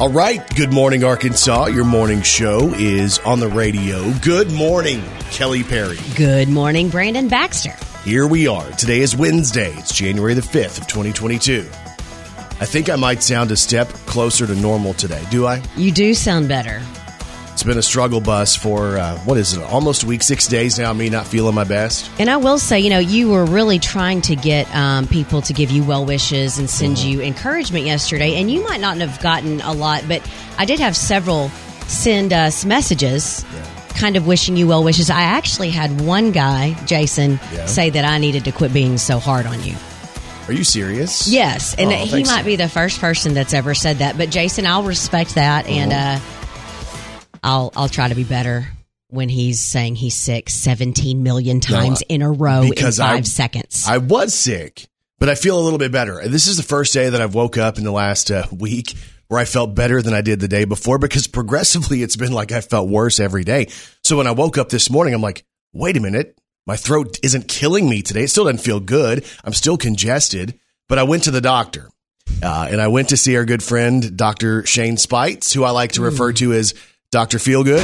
All right. Good morning, Arkansas. Your morning show is on the radio. Good morning, Kelly Perry. Good morning, Brandon Baxter. Here we are. Today is Wednesday. It's January the 5th of 2022. I think I might sound a step closer to normal today. Do I? You do sound better. It's been a struggle bus for, uh, what is it, almost a week, six days now, me not feeling my best. And I will say, you know, you were really trying to get um, people to give you well wishes and send Mm-hmm. you encouragement yesterday. And you might not have gotten a lot, but I did have several send us messages kind of wishing you well wishes. I actually had one guy, Jason, Yeah. say that I needed to quit being so hard on you. Are you serious? Yes, and Oh, he might be the first person that's ever said that. But Jason, I'll respect that, and Uh-huh. uh, I'll I'll try to be better when he's saying he's sick 17 million times in a row in because I- five seconds. I was sick, but I feel a little bit better. This is the first day that I've woke up in the last uh, week where I felt better than I did the day before because progressively it's been like I felt worse every day. So when I woke up this morning, I'm like, wait a minute, my throat isn't killing me today. It still doesn't feel good. I'm still congested, but I went to the doctor. Uh, and I went to see our good friend, Dr. Shane Speights, who I like to refer to as Dr. Feelgood.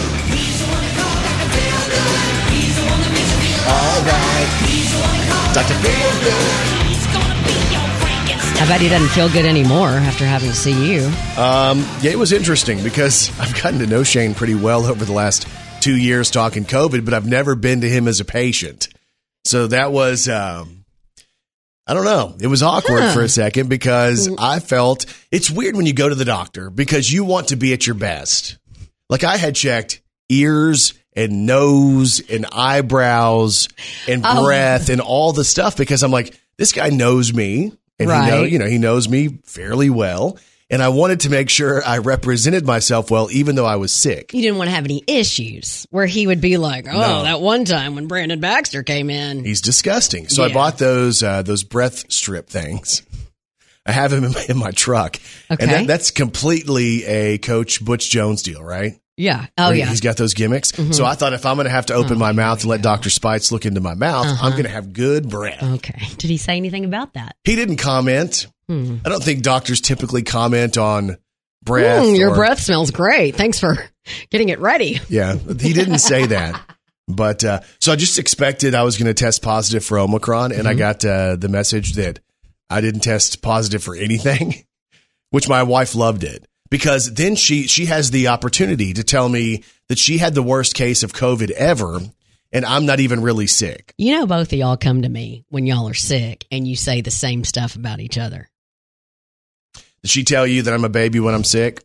All right. Dr. Feelgood. I bet he doesn't feel good anymore after having to see you. Um, yeah, it was interesting because I've gotten to know Shane pretty well over the last two years talking COVID, but I've never been to him as a patient. So that was, um, I don't know. It was awkward Huh. for a second because I felt it's weird when you go to the doctor because you want to be at your best. Like I had checked ears and nose and eyebrows and Oh. breath and all the stuff because I'm like, this guy knows me and he know, you know, he knows me fairly well. And I wanted to make sure I represented myself well, even though I was sick. You didn't want to have any issues where he would be like, "Oh, No. that one time when Brandon Baxter came in." He's disgusting. So I bought those uh, those breath strip things. I have him in my, in my truck, and that, that's completely a Coach Butch Jones deal, right? Yeah. Oh yeah. Mm-hmm. he's got those gimmicks. So I thought if I'm going to have to open my mouth and let Doctor Speights look into my mouth, Uh-huh. I'm going to have good breath. Okay. Did he say anything about that? He didn't comment. Hmm. I don't think doctors typically comment on breath. Mm, your or- breath smells great. Thanks for getting it ready. Yeah, he didn't say that. But uh, so I just expected I was going to test positive for Omicron, and I Mm-hmm. got uh, the message that I didn't test positive for anything, which my wife loved it because then she she has the opportunity to tell me that she had the worst case of COVID ever, and I'm not even really sick. You know, both of y'all come to me when y'all are sick and you say the same stuff about each other. Did she tell you that I'm a baby when I'm sick?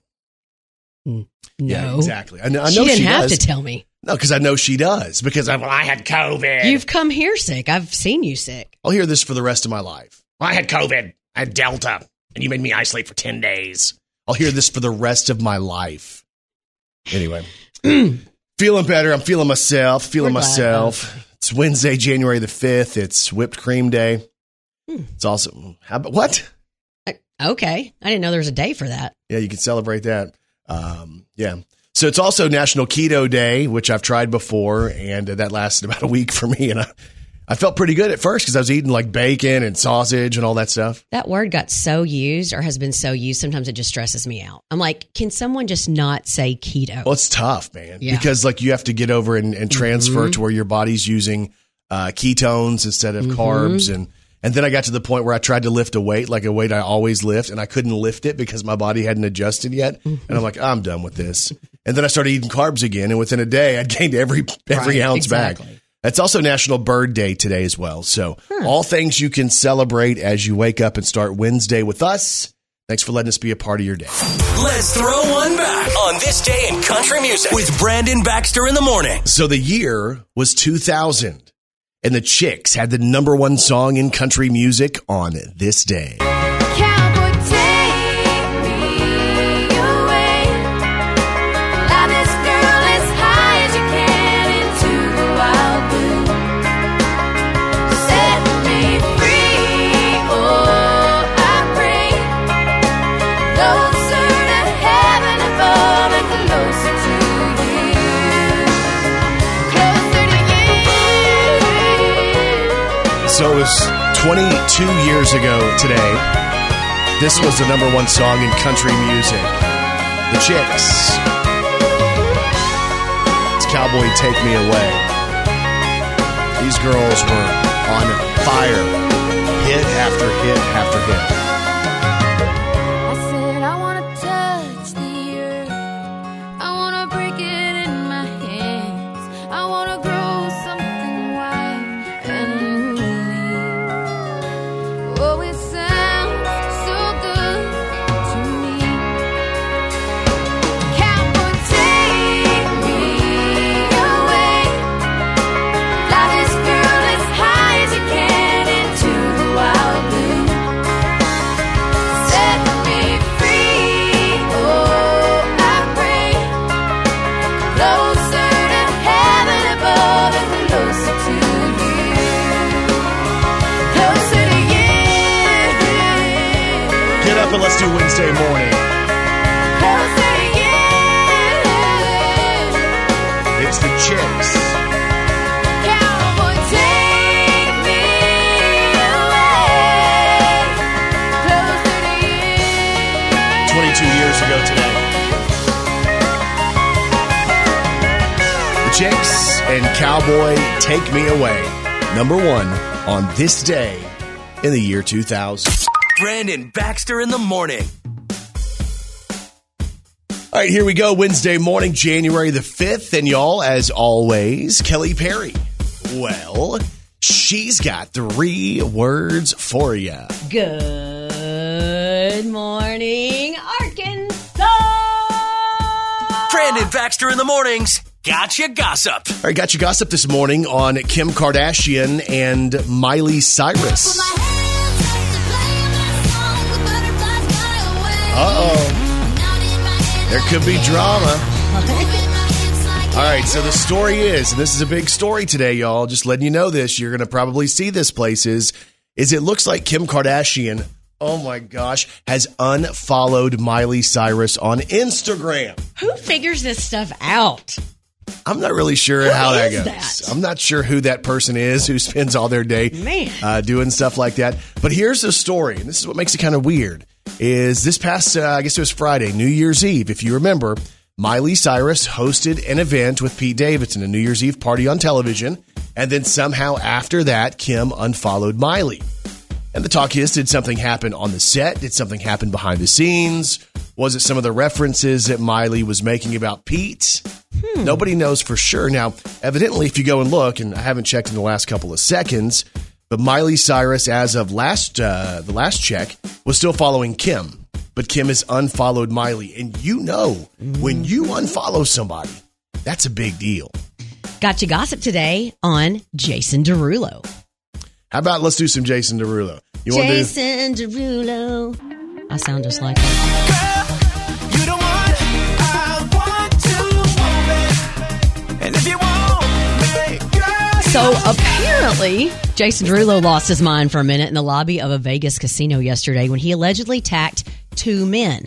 Hmm. No. Yeah, exactly. I know. I She didn't she have does. to tell me. no, because I know she does. Because I'm, well, I had COVID. You've come here sick. I've seen you sick. I'll hear this for the rest of my life. I had COVID. I had Delta, and you made me isolate for 10 days. I'll hear this for the rest of my life. Anyway, feeling better. I'm feeling myself, feeling We're glad, myself. It's Wednesday, January the 5th. It's whipped cream day. Hmm. It's also, how about what? Okay. I didn't know there was a day for that. Yeah, you can celebrate that. Um, yeah. So it's also National Keto Day, which I've tried before, and uh, that lasted about a week for me. And I, I felt pretty good at first because I was eating like bacon and sausage and all that stuff. That word got so used or has been so used, sometimes it just stresses me out. I'm like, can someone just not say keto? Well, it's tough, man, Yeah. because like you have to get over and, and transfer to where your body's using uh, ketones instead of carbs, and and then I got to the point where I tried to lift a weight, like a weight I always lift, and I couldn't lift it because my body hadn't adjusted yet, and I'm like, I'm done with this. And then I started eating carbs again, and within a day, I'd gained every every Right, ounce back. Exactly. It's also National Bird Day today as well. So hmm. all things you can celebrate as you wake up and start Wednesday with us. Thanks for letting us be a part of your day. Let's throw one back on this day in country music with Brandon Baxter in the morning. So the year was 2000, and the Chicks had the number one song in country music on this day. Was 22 years ago today. This was the number one song in country music. The Chicks. It's Cowboy Take Me Away. These girls were on fire. Hit after hit after hit. Wednesday morning. It's the Chicks. Cowboy, take me away. Closer to you. 22 years ago today. The Chicks and Cowboy Take Me Away. Number one on this day in the year 2000. Brandon Baxter in the morning. All right, here we go. Wednesday morning, January the 5th. And y'all, as always, Kelly Perry. Well, she's got three words for you. Good morning, Arkansas. Brandon Baxter in the mornings. Gotcha gossip. All right, got you gossip this morning on Kim Kardashian and Miley Cyrus. Uh oh. There could be drama. All right, so the story is, and this is a big story today, y'all. Just letting you know this, you're going to probably see this places. Is it looks like Kim Kardashian, oh my gosh, has unfollowed Miley Cyrus on Instagram. Who figures this stuff out? I'm not really sure how that goes. that? I'm not sure who that person is who spends all their day Man. uh, doing stuff like that. But here's the story, and this is what makes it kind of weird. Is this past, uh, I guess it was Friday, New Year's Eve, if you remember, Miley Cyrus hosted an event with Pete Davidson, a New Year's Eve party on television, and then somehow after that, Kim unfollowed Miley. And the talk is did something happen on the set? Did something happen behind the scenes? Was it some of the references that Miley was making about Pete? Nobody knows for sure. Now, evidently, if you go and look, and I haven't checked in the last couple of seconds, but Miley Cyrus, as of last uh, the last check, was still following Kim. But Kim has unfollowed Miley, and you know when you unfollow somebody, that's a big deal. Got you gossip today on Jason Derulo. How about let's do some Jason Derulo? You want? Jason Derulo. I sound just like him. So apparently, Jason Derulo lost his mind for a minute in the lobby of a Vegas casino yesterday when he allegedly attacked two men.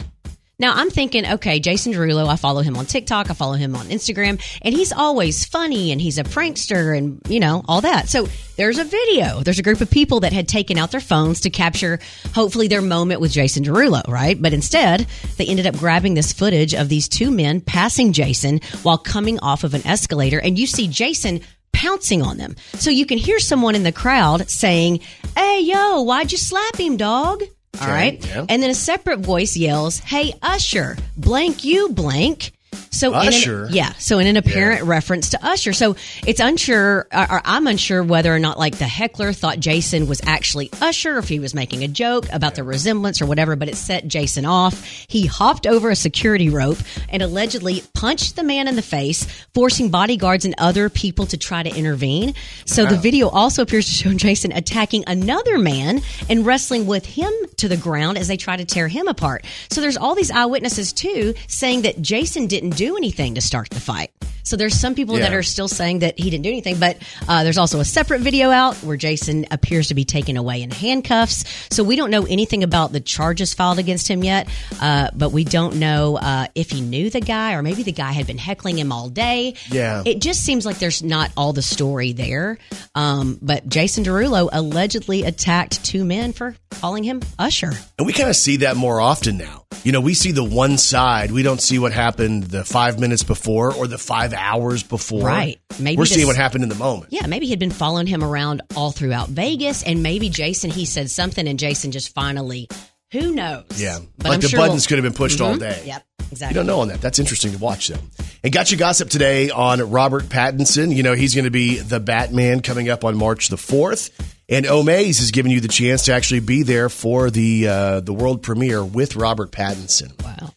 Now I'm thinking, okay, Jason Derulo, I follow him on TikTok, I follow him on Instagram, and he's always funny and he's a prankster and, you know, all that. So there's a video. There's a group of people that had taken out their phones to capture hopefully their moment with Jason Derulo, right? But instead, they ended up grabbing this footage of these two men passing Jason while coming off of an escalator and you see Jason pouncing on them. So you can hear someone in the crowd saying, Hey, yo, why'd you slap him, dog? All right. yeah. And then a separate voice yells, Hey, Usher, blank you, blank. So in Usher? an, yeah, so in an apparent reference to Usher. So it's unsure, or, or I'm unsure whether or not like the heckler thought Jason was actually Usher, if he was making a joke about the resemblance or whatever. But it set Jason off. He hopped over a security rope and allegedly punched the man in the face, forcing bodyguards and other people to try to intervene. So the video also appears to show Jason attacking another man and wrestling with him to the ground as they try to tear him apart. So there's all these eyewitnesses too saying that Jason didn't do anything to start the fight. So there's some people that are still saying that he didn't do anything, but uh, there's also a separate video out where Jason appears to be taken away in handcuffs. So we don't know anything about the charges filed against him yet, uh, but we don't know uh, if he knew the guy or maybe the guy had been heckling him all day. Yeah. It just seems like there's not all the story there. Um, but Jason Derulo allegedly attacked two men for calling him Usher. And we kind of see that more often now. You know, we see the one side. We don't see what happened the five minutes before or the five hours before. Right. Maybe We're seeing what happened in the moment. Yeah, maybe he'd been following him around all throughout Vegas, and maybe Jason, he said something, and Jason just finally, who knows? Yeah. But like I'm the sure buttons we'll- could have been pushed all Mhm. day. Yep, Exactly. You don't know on that. That's interesting to watch, though. And got you gossip today on Robert Pattinson. You know, he's going to be the Batman coming up on March the 4th. And Omaze has given you the chance to actually be there for the uh, the world premiere with Robert Pattinson. Wow.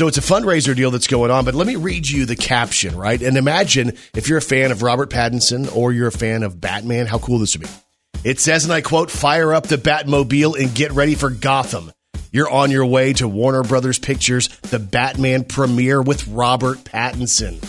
So it's a fundraiser deal that's going on, but let me read you the caption, right? And imagine if you're a fan of Robert Pattinson or you're a fan of Batman, how cool this would be. It says, and I quote, fire up the Batmobile and get ready for Gotham. You're on your way to Warner Brothers Pictures, the Batman premiere with Robert Pattinson.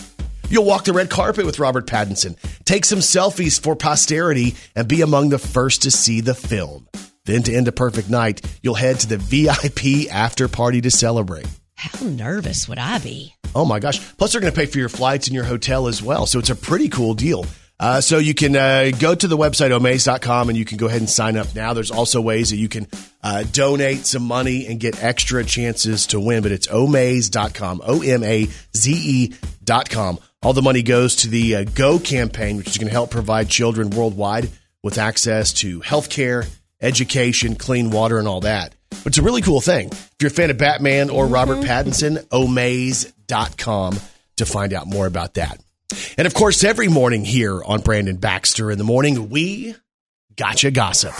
You'll walk the red carpet with Robert Pattinson, take some selfies for posterity, and be among the first to see the film. Then, to end a perfect night, you'll head to the VIP after party to celebrate. How nervous would I be? Oh my gosh. Plus, they're going to pay for your flights and your hotel as well. So it's a pretty cool deal. Uh, so you can uh, go to the website omaze.com and you can go ahead and sign up now. There's also ways that you can uh, donate some money and get extra chances to win, but it's omaze.com, O M A Z E.com. All the money goes to the uh, GO campaign, which is going to help provide children worldwide with access to healthcare, education, clean water, and all that. But it's a really cool thing. If you're a fan of Batman or Robert mm-hmm. Pattinson, omaze.com to find out more about that. And of course, every morning here on Brandon Baxter in the Morning, we gotcha gossip.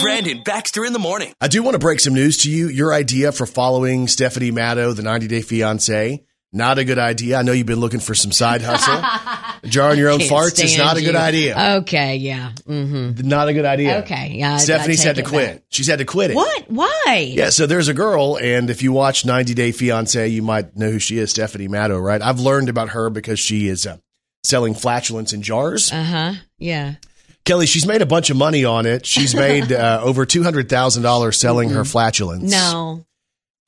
Brandon Baxter in the morning. I do want to break some news to you. Your idea for following Stephanie Matto, the 90 Day Fiance, not a good idea. I know you've been looking for some side hustle. Jarring your own farts is not a good you. idea. Okay, yeah. Mm. not a good idea. Okay, yeah, Stephanie's had to quit. back. She's had to quit it. What? Why? Yeah, so there's a girl, and if you watch 90 Day Fiance, you might know who she is, Stephanie Matto, right? I've learned about her because she is uh, selling flatulence in jars. Uh huh. Yeah. Kelly, she's made a bunch of money on it. She's made uh, over $200,000 selling her flatulence. No.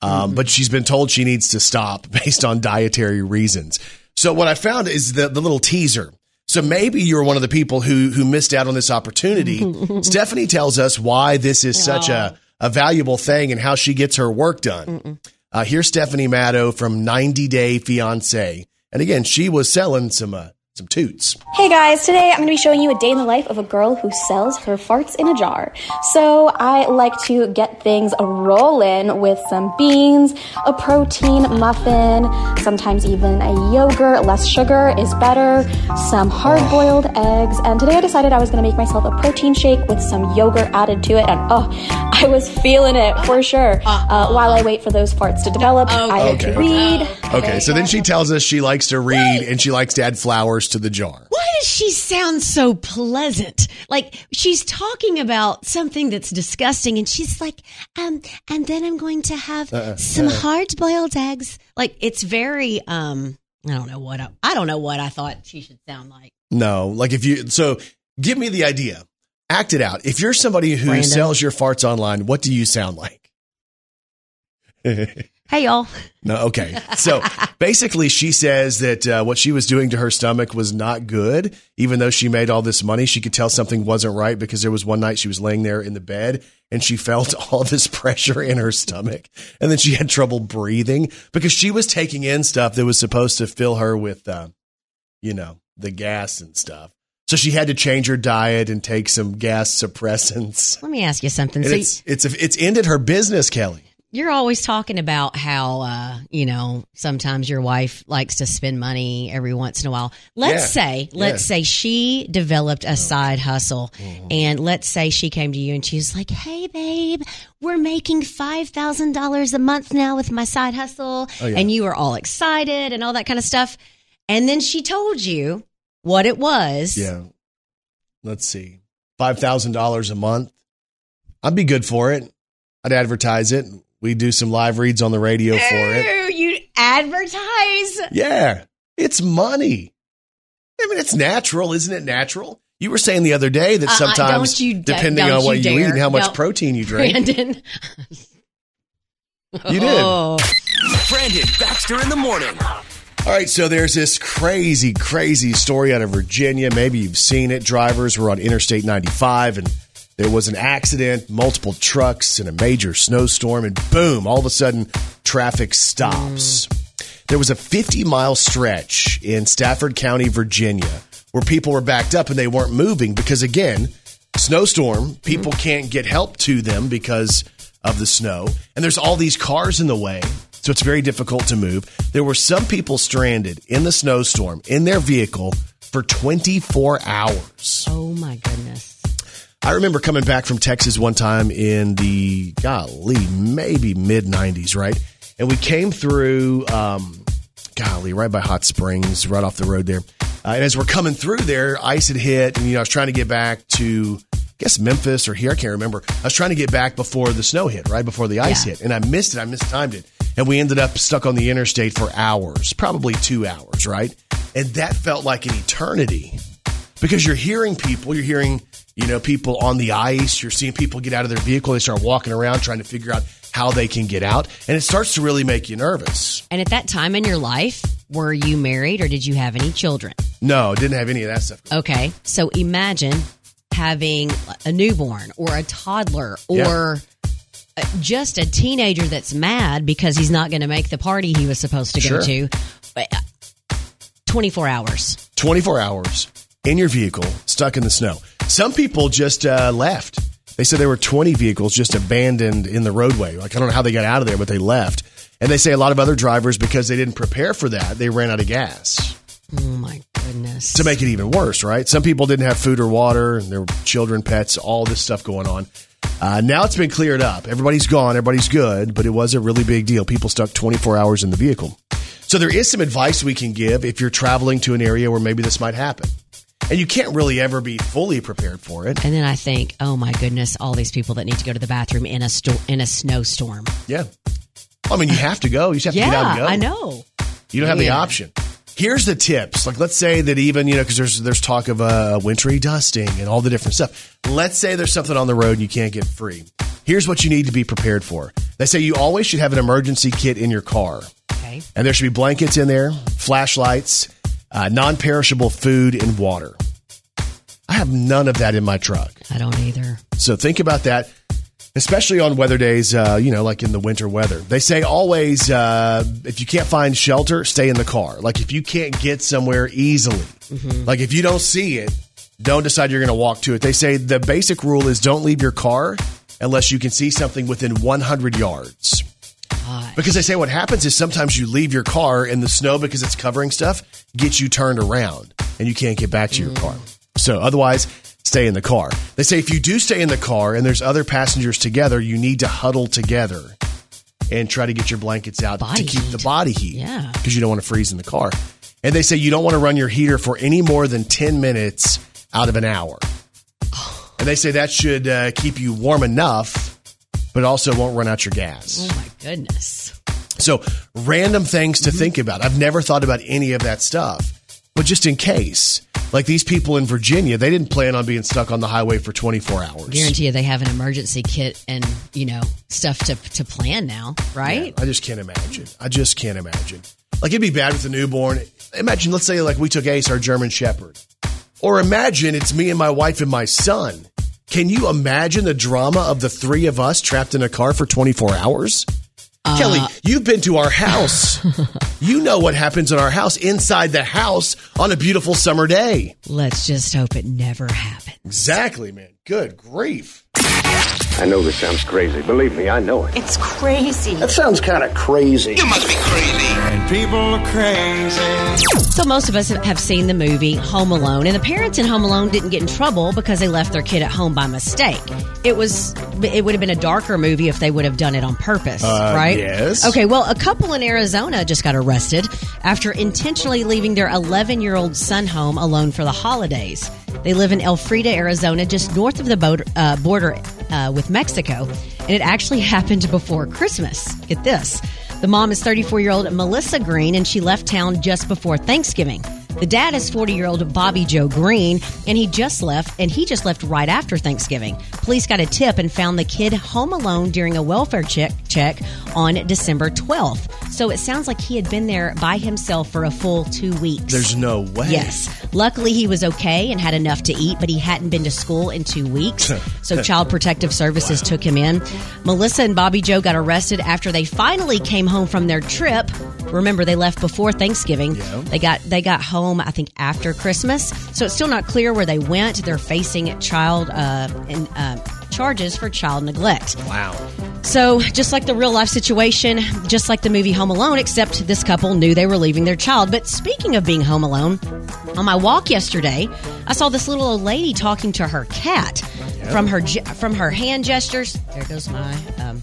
Um, But she's been told she needs to stop based on dietary reasons. So what I found is the, the little teaser. So maybe you're one of the people who who missed out on this opportunity. Stephanie tells us why this is such a, a valuable thing and how she gets her work done. Uh, here's Stephanie Matto from 90 Day Fiance. And again, she was selling some uh, some toots. Hey guys, today I'm going to be showing you a day in the life of a girl who sells her farts in a jar. So I like to get things rolling with some beans, a protein muffin, sometimes even a yogurt. Less sugar is better, some hard boiled eggs. And today I decided I was going to make myself a protein shake with some yogurt added to it. And oh, I was feeling it for sure. Uh, while I wait for those farts to develop, I like Okay, to okay. read. Okay, so then she tells us she likes to read and she likes to add flowers to the jar. Why does she sound so pleasant? Like she's talking about something that's disgusting, and she's like, um, and then I'm going to have Uh-uh, some hard boiled eggs. Like it's very, um, I don't know what I, I don't know what I thought she should sound like. No, like if you so give me the idea. Act it out. If you're somebody who Brandon. sells your farts online, what do you sound like? Hey y'all, No, okay. So basically, she says that uh, what she was doing to her stomach was not good. Even though she made all this money, she could tell something wasn't right because there was one night she was laying there in the bed and she felt all this pressure in her stomach. And then she had trouble breathing because she was taking in stuff that was supposed to fill her with, uh, you know, the gas and stuff. So she had to change her diet and take some gas suppressants. let me ask you something. So it's, it's, it's ended her business, Kelly. You're always talking about how, uh, you know, sometimes your wife likes to spend money every once in a while. Let's Yeah. say, let's Yeah. say she developed a side hustle Mm-hmm. and let's say she came to you and she's like, Hey babe, we're making $5,000 a month now with my side hustle. Oh, yeah. And you were all excited and all that kind of stuff. And then she told you what it was. Yeah. Let's see. $5,000 a month. I'd be good for it. I'd advertise it. We do some live reads on the radio for it. Oh, you advertise? Yeah. It's money. I mean, it's natural, isn't it? Natural. You were saying the other day that Uh-uh, sometimes, you da- depending on what you you, eat and how much No. protein you drink, Brandon. you did. Oh, Brandon Baxter in the morning. All right, so there's this crazy, crazy story out of Virginia. Maybe you've seen it. Drivers were on Interstate 95 and there was an accident, multiple trucks and a major snowstorm, and boom, all of a sudden, traffic stops. There was a 50 mile stretch in Stafford County, Virginia, where people were backed up and they weren't moving because, again, snowstorm, people can't get help to them because of the snow. And there's all these cars in the way. So it's very difficult to move. There were some people stranded in the snowstorm in their vehicle for 24 hours. oh my goodness. I remember coming back from Texas one time in the golly, maybe mid 90s, right? And we came through, um, golly, right by Hot Springs, right off the road there. Uh, and as we're coming through there, ice had hit, and you know, I was trying to get back to, I guess Memphis or here, I can't remember. I was trying to get back before the snow hit, right before the ice Yeah. hit, and I missed it. I mistimed it, and we ended up stuck on the interstate for hours, probably two hours, right? And that felt like an eternity because you're hearing people, you're hearing, you know, people on the ice, you're seeing people get out of their vehicle, they start walking around trying to figure out how they can get out, and it starts to really make you nervous. And at that time in your life, were you married or did you have any children? No, didn't have any of that stuff. Okay. So imagine having a newborn or a toddler or uh, just a teenager that's mad because he's not going to make the party he was supposed to Sure. go to. Uh, 24 hours. 24 hours in your vehicle, stuck in the snow. Some people just uh, left. They said there were 20 vehicles just abandoned in the roadway. Like, I don't know how they got out of there, but they left. And they say a lot of other drivers, because they didn't prepare for that, they ran out of gas. Oh my goodness. to make it even worse, right? Some people didn't have food or water, and there were children, pets, all this stuff going on. Uh, now it's been cleared up. Everybody's gone, everybody's good, but it was a really big deal. People stuck 24 hours in the vehicle. So there is some advice we can give if you're traveling to an area where maybe this might happen. And you can't really ever be fully prepared for it. and then I think, oh my goodness, all these people that need to go to the bathroom in a sto- in a snowstorm. Yeah. I mean, you have to go. You just have to get out and go. I know. You don't have the option. Here's the tips. Like, let's say that even you know, because there's there's talk of uh, wintry dusting and all the different stuff. Let's say there's something on the road and you can't get free. Here's what you need to be prepared for. They say you always should have an emergency kit in your car, Okay. and there should be blankets in there, flashlights, uh, non-perishable food, and water. I have none of that in my truck. I don't either. So think about that, especially on weather days, uh, you know, like in the winter weather. They say always, uh, if you can't find shelter, stay in the car. Like if you can't get somewhere easily, like if you don't see it, don't decide you're going to walk to it. They say the basic rule is don't leave your car unless you can see something within 100 yards. Because they say what happens is sometimes you leave your car in the snow because it's covering stuff, gets you turned around and you can't get back to your car. So otherwise, stay in the car. They say if you do stay in the car and there's other passengers together, you need to huddle together and try to get your blankets out Body to keep heat. the body heat. Yeah. Because you don't want to freeze in the car. And they say you don't want to run your heater for any more than 10 minutes out of an hour. And they say that should uh, keep you warm enough, but also won't run out your gas. Oh my goodness. So, random things to think about. I've never thought about any of that stuff, but just in case. Like these people in Virginia, they didn't plan on being stuck on the highway for 24 hours. Guarantee you they have an emergency kit and, you know, stuff to to plan now, right? I just can't imagine. I just can't imagine. Like it'd be bad with a newborn. Imagine, let's say, like we took Ace, our German Shepherd, or imagine it's me and my wife and my son. Can you imagine the drama of the three of us trapped in a car for 24 hours? Uh, Kelly, you've been to our house. you know what happens in our house, inside the house on a beautiful summer day. Let's just hope it never happens. Exactly, man. Good grief. I know this sounds crazy. Believe me, I know it. It's crazy. That sounds kind of crazy. You must be crazy. And people are crazy. So most of us have seen the movie Home Alone, and the parents in Home Alone didn't get in trouble because they left their kid at home by mistake. It was it would have been a darker movie if they would have done it on purpose, right? yes. Okay. Well, a couple in Arizona just got arrested after intentionally leaving their 11 year old son home alone for the holidays. They live in Elfrida, Arizona, just north of the boat, uh, border uh, with Mexico, and it actually happened before Christmas. Get this. The mom is 34 year old Melissa Green, and she left town just before Thanksgiving. The dad is 40 year old Bobby Joe Green, and he just left, and he just left right after Thanksgiving. Police got a tip and found the kid home alone during a welfare check, check on December 12th. So it sounds like he had been there by himself for a full two weeks. There's no way. Yes. Luckily, he was okay and had enough to eat, but he hadn't been to school in two weeks. So, Child Protective Services took him in. Melissa and Bobby Joe got arrested after they finally came home from their trip. Remember, they left before Thanksgiving. They got they got home, I think, after Christmas. So it's still not clear where they went. They're facing child uh, and uh, charges for child neglect. Wow. So, just like the real life situation, just like the movie Home Alone, except this couple knew they were leaving their child. But speaking of being home alone, on my walk yesterday, I saw this little old lady talking to her cat. From her from her hand gestures, there goes my um,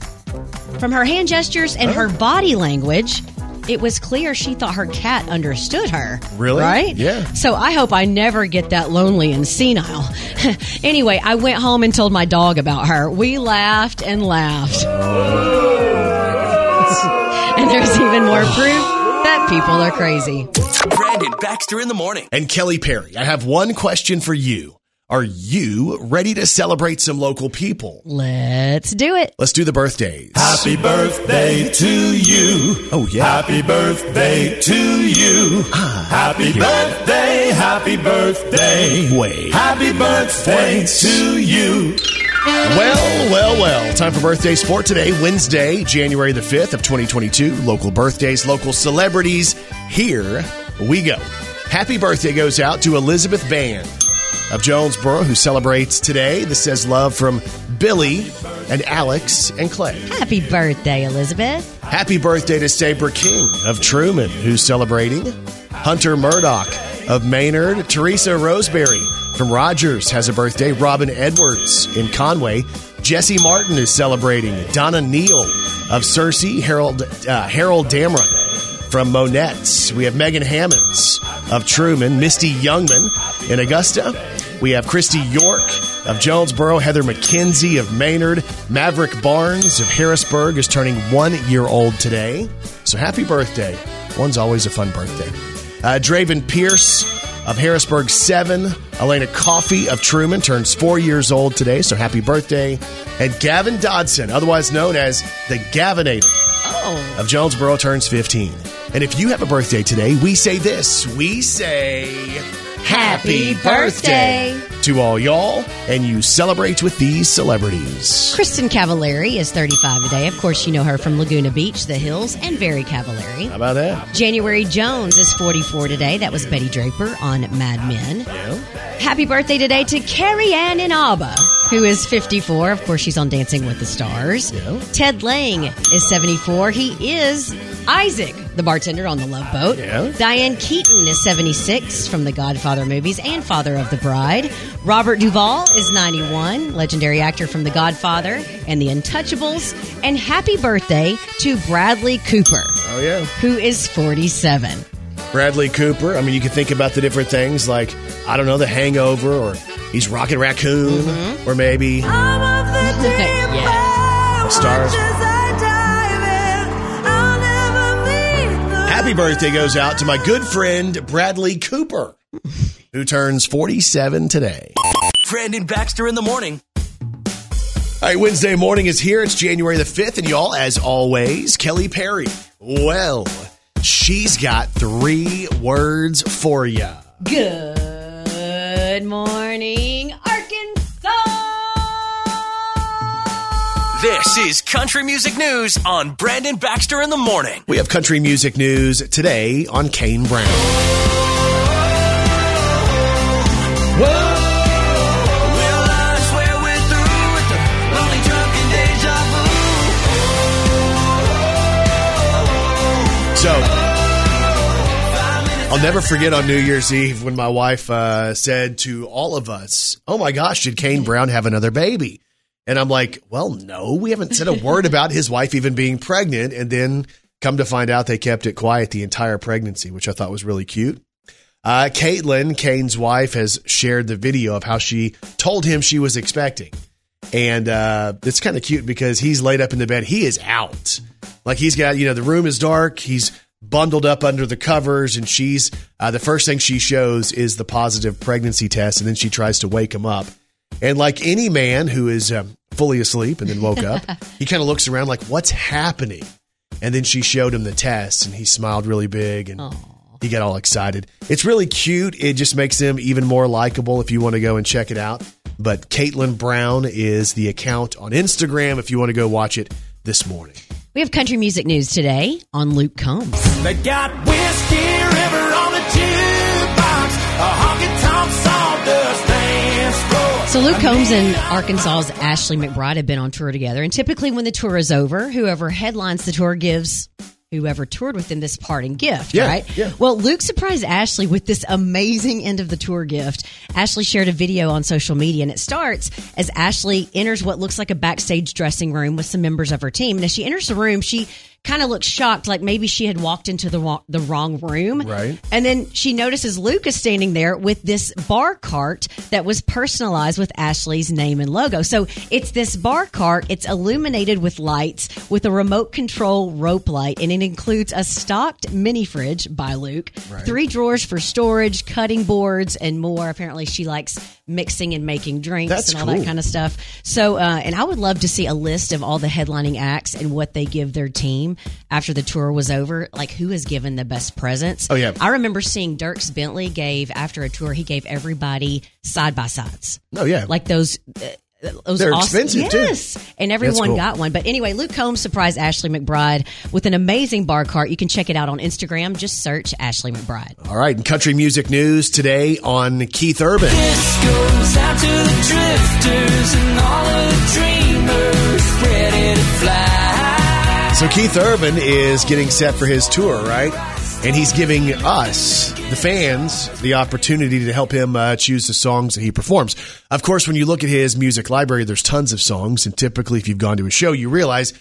from her hand gestures and her body language, it was clear she thought her cat understood her. Really? Right? Yeah. So I hope I never get that lonely and senile. anyway, I went home and told my dog about her. We laughed and laughed. and there's even more proof that people are crazy. Brandon Baxter in the morning. And Kelly Perry, I have one question for you. Are you ready to celebrate some local people? Let's do it. Let's do the birthdays. Happy birthday to you. Oh, yeah. Happy birthday to you. Ah. Happy birthday, happy birthday. Wait. Happy birthday to you. Well, well, well. Time for birthday sport today, Wednesday, January the 5th of 2022. Local birthdays, local celebrities. Here we go. Happy birthday goes out to Elizabeth Band of Jonesboro, who celebrates today. This says love from Billy and Alex and Clay. Happy birthday, Elizabeth. Happy birthday to Sabre King of Trumann, who's celebrating. Hunter Murdoch of Maynard. Teresa Roseberry from Rogers has a birthday. Robin Edwards in Conway. Jesse Martin is celebrating. Donna Neal of Searcy. Harold, uh, Harold Damron from Monettes. We have Megan Hammonds of Trumann. Misty Youngman in Augusta. We have Christy York of Jonesboro. Heather McKenzie of Maynard. Maverick Barnes of Harrisburg is turning one year old today. So happy birthday. One's always a fun birthday. Uh, Draven Pierce of Harrisburg, seven. Elena Coffey of Trumann turns four years old today, so happy birthday. And Gavin Dodson, otherwise known as the Gavinator Oh. of Jonesboro, turns 15. And if you have a birthday today, we say this we say Happy birthday. to all y'all, and you celebrate with these celebrities. Kristin Cavallari is 35 today. Of course, you know her from Laguna Beach, The Hills, and Very Cavallari. How about that? January Jones is 44 today. That was Betty Draper on Mad Men. Yeah. Happy birthday today to Carrie Ann Inaba, who is 54. Of course, she's on Dancing with the Stars. Yeah. Ted Lange is 74. He is Isaac, the bartender on the Love Boat. Yeah. Diane Keaton is 76 from the Godfather movies and Father of the Bride. Robert Duvall is 91, legendary actor from The Godfather and The Untouchables. And happy birthday to Bradley Cooper, Oh, yeah. who is 47. Bradley Cooper. I mean, you can think about the different things like, I don't know, The Hangover, or he's Rocket Raccoon, mm-hmm. or maybe yeah. Stars. Happy birthday goes out to my good friend Bradley Cooper, who turns 47 today. Brandon Baxter in the morning. All right, Wednesday morning is here. It's January the 5th, and y'all, as always, Kelly Perry. Well, she's got three words for you. Good morning, This is Country Music News on Brandon Baxter in the morning. We have country music news today on Kane Brown. So, I'll never forget on New Year's Eve when my wife uh, said to all of us, Oh my gosh, did Kane Brown have another baby? And I'm like, Well, no, we haven't said a word about his wife even being pregnant. And then come to find out they kept it quiet the entire pregnancy, which I thought was really cute. Uh, Katelyn, Kane's wife, has shared the video of how she told him she was expecting. And uh, it's kind of cute because he's laid up in the bed. He is out. Like he's got, you know, the room is dark. He's bundled up under the covers, and she's uh, the first thing she shows is the positive pregnancy test, and then she tries to wake him up. And like any man who is um, fully asleep and then woke up, he kind of looks around like, "What's happening?" And then she showed him the test, and he smiled really big, and he got all excited. It's really cute. It just makes him even more likable if you want to go and check it out. But Katelyn Brown is the account on Instagram if you want to go watch it this morning. We have country music news today on Luke Combs. They got Whiskey River on the jukebox, So Luke Combs and Arkansas's Ashley McBryde have been on tour together, and typically when the tour is over, whoever headlines the tour gives whoever toured with them this parting gift, Yeah, right? yeah. Well, Luke surprised Ashley with this amazing end of the tour gift. Ashley shared a video on social media, and it starts as Ashley enters what looks like a backstage dressing room with some members of her team. And as she enters the room, she kind of looks shocked, like maybe she had walked into the wrong, the wrong room. Right. And then she notices Luke is standing there with this bar cart that was personalized with Ashley's name and logo. So it's this bar cart. It's illuminated with lights with a remote control rope light, and it includes a stocked mini fridge by Luke, three drawers for storage, cutting boards, and more. Apparently, she likes mixing and making drinks That's and all cool. that kind of stuff. So, uh, and I would love to see a list of all the headlining acts and what they give their team after the tour was over. Like who has given the best presents? Oh, yeah. I remember seeing Dierks Bentley gave after a tour. He gave everybody side by sides, Oh yeah, like those. Uh, those They're awesome- expensive, too. yes, and everyone cool. got one. But anyway, Luke Combs surprised Ashley McBryde with an amazing bar cart. You can check it out on Instagram. Just search Ashley McBryde. All right, and country music news today on Keith Urban. This goes out to the drifters and all the dreamers ready to fly. So Keith Urban is getting set for his tour, right? And he's giving us, the fans, the opportunity to help him uh, choose the songs that he performs. Of course, when you look at his music library, there's tons of songs, and typically, if you've gone to a show, you realize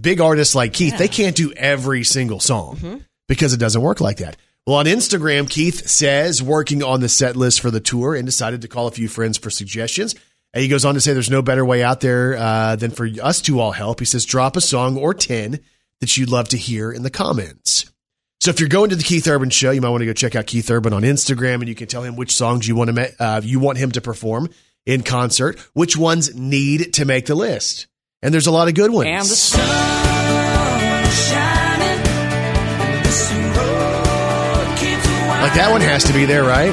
big artists like Keith, they can't do every single song because it doesn't work like that. Well, on Instagram, Keith says working on the set list for the tour and decided to call a few friends for suggestions. And he goes on to say there's no better way out there uh, than for us to all help. He says drop a song or 10 that you'd love to hear in the comments. So if you're going to the Keith Urban show, you might want to go check out Keith Urban on Instagram and you can tell him which songs you want to ma- uh, you want him to perform in concert, which ones need to make the list. And there's a lot of good ones. And the sun shining. This road keeps winding Like that one has to be there, right?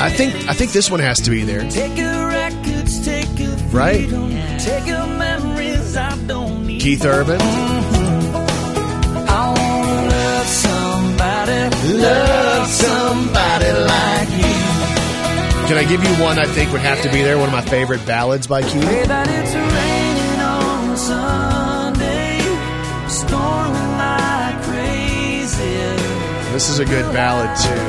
I think I think this one has to be there. Right? freedom, take your memories. I don't need. Keith Urban. I wanna love somebody, love somebody like you. Can I give you one I think would have to be there? One of my favorite ballads by Keith. Say that it's raining on Sunday, storming like crazy. This is a good ballad too.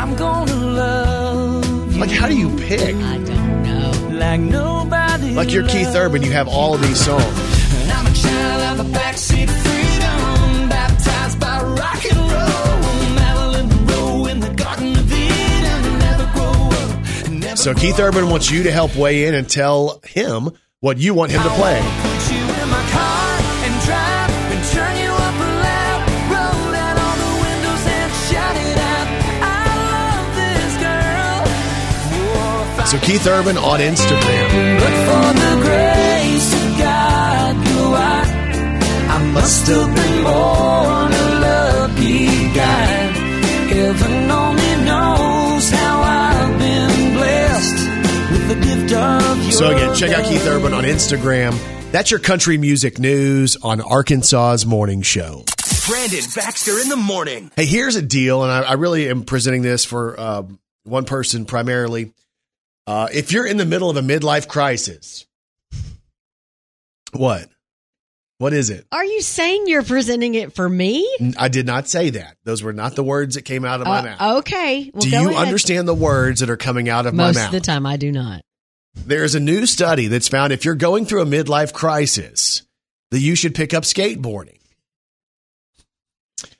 I'm gonna love Like how do you pick? I don't know. like nobody. Like you're Keith Urban, you have all of these songs. I'm a child of a backseat freedom, baptized by rock and roll. Marilyn Monroe in the Garden of Eden, never grow up. Never So Keith Urban wants you to help weigh in and tell him what you want him to play. So Keith Urban on Instagram. But for the grace of God, you are. I must have been born a lucky guy. Heaven only knows how I've been blessed with the gift of your So again, check out Keith. Urban on Instagram. That's your country music news on Arkansas's morning show. Brandon Baxter in the morning. Hey, here's a deal, and I, I really am presenting this for uh, one person primarily. Uh, if you're in the middle of a midlife crisis, what? What is it? Are you saying you're presenting it for me? I did not say that. Those were not the words that came out of my Uh, mouth. okay. Well, Do you ahead. understand the words that are coming out of Most my of mouth? the time, I do not. There's a new study that's found if you're going through a midlife crisis, that you should pick up skateboarding.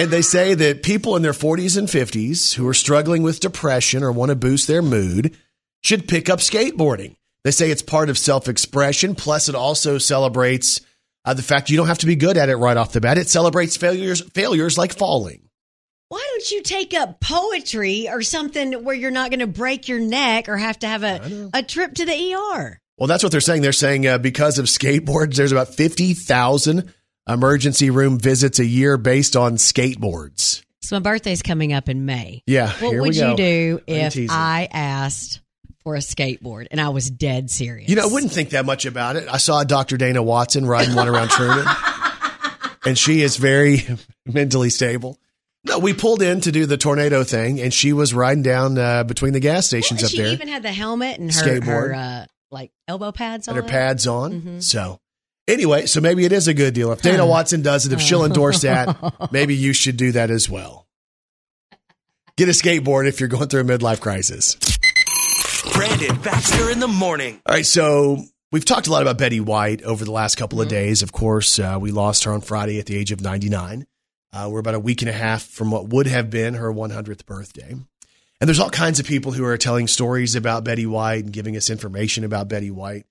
and they say that people in their 40s and 50s who are struggling with depression or want to boost their mood should pick up skateboarding. They say it's part of self expression, plus, it also celebrates uh, the fact you don't have to be good at it right off the bat. It celebrates failures, failures like falling. Why don't you take up poetry or something where you're not going to break your neck or have to have a, a trip to the ER? Well, that's what they're saying. They're saying uh, because of skateboards, there's about 50,000 emergency room visits a year based on skateboards. So my birthday's coming up in May. Yeah, What would you do Why are you if? I asked for a skateboard and I was dead serious? You know, I wouldn't think that much about it. I saw Dr. Dana Watson riding one around Trumann, and she is very mentally stable. No, we pulled in to do the tornado thing, and she was riding down uh, between the gas stations Well, up she there, She even had the helmet and her, Skateboard. her uh, like elbow pads on. and her pads on. Mhm. So, anyway, so maybe it is a good deal. If Dana Watson does it, if she'll endorse that, maybe you should do that as well. Get a skateboard if you're going through a midlife crisis. Brandon Baxter in the morning. All right, so we've talked a lot about Betty White over the last couple of Mm-hmm. days. Of course, uh, we lost her on Friday at the age of 99. Uh, we're about a week and a half from what would have been her 100th birthday. And there's all kinds of people who are telling stories about Betty White and giving us information about Betty White,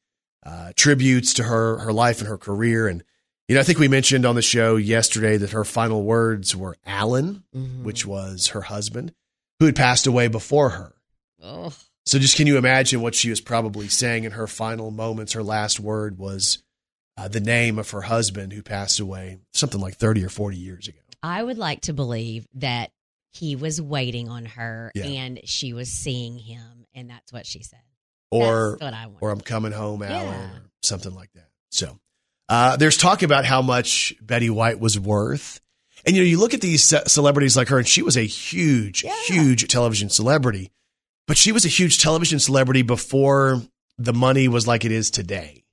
uh, tributes to her, her life and her career. And, you know, I think we mentioned on the show yesterday that her final words were Alan, Mhm. which was her husband, who had passed away before her. Ugh. So just can you imagine what she was probably saying in her final moments? Her last word was uh, the name of her husband who passed away something like 30 or 40 years ago. I would like to believe that he was waiting on her Yeah. and she was seeing him, and that's what she said. Or, or I'm coming home, Alan, Yeah. or something like that. So uh, there's talk about how much Betty White was worth. And, you know, you look at these celebrities like her, and she was a huge, Yeah. huge television celebrity, but she was a huge television celebrity before the money was like it is today.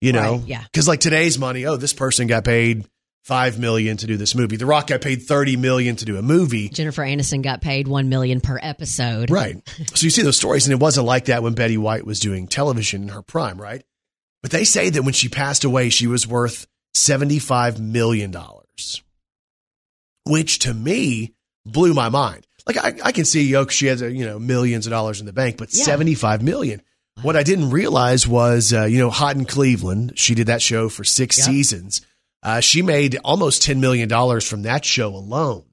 You know? Right, yeah. Because like today's money, oh, this person got paid five million to do this movie. The Rock got paid thirty million to do a movie. Jennifer Aniston got paid one million per episode. Right. So you see those stories, and it wasn't like that when Betty White was doing television in her prime, right? But they say that when she passed away, she was worth $75 million, which to me blew my mind. Like I, I can see, oh, she has, uh, you know, millions of dollars in the bank, but Yeah. 75 million. What I didn't realize was, uh, you know, Hot in Cleveland, she did that show for six Yep. seasons. Uh, she made almost $10 million from that show alone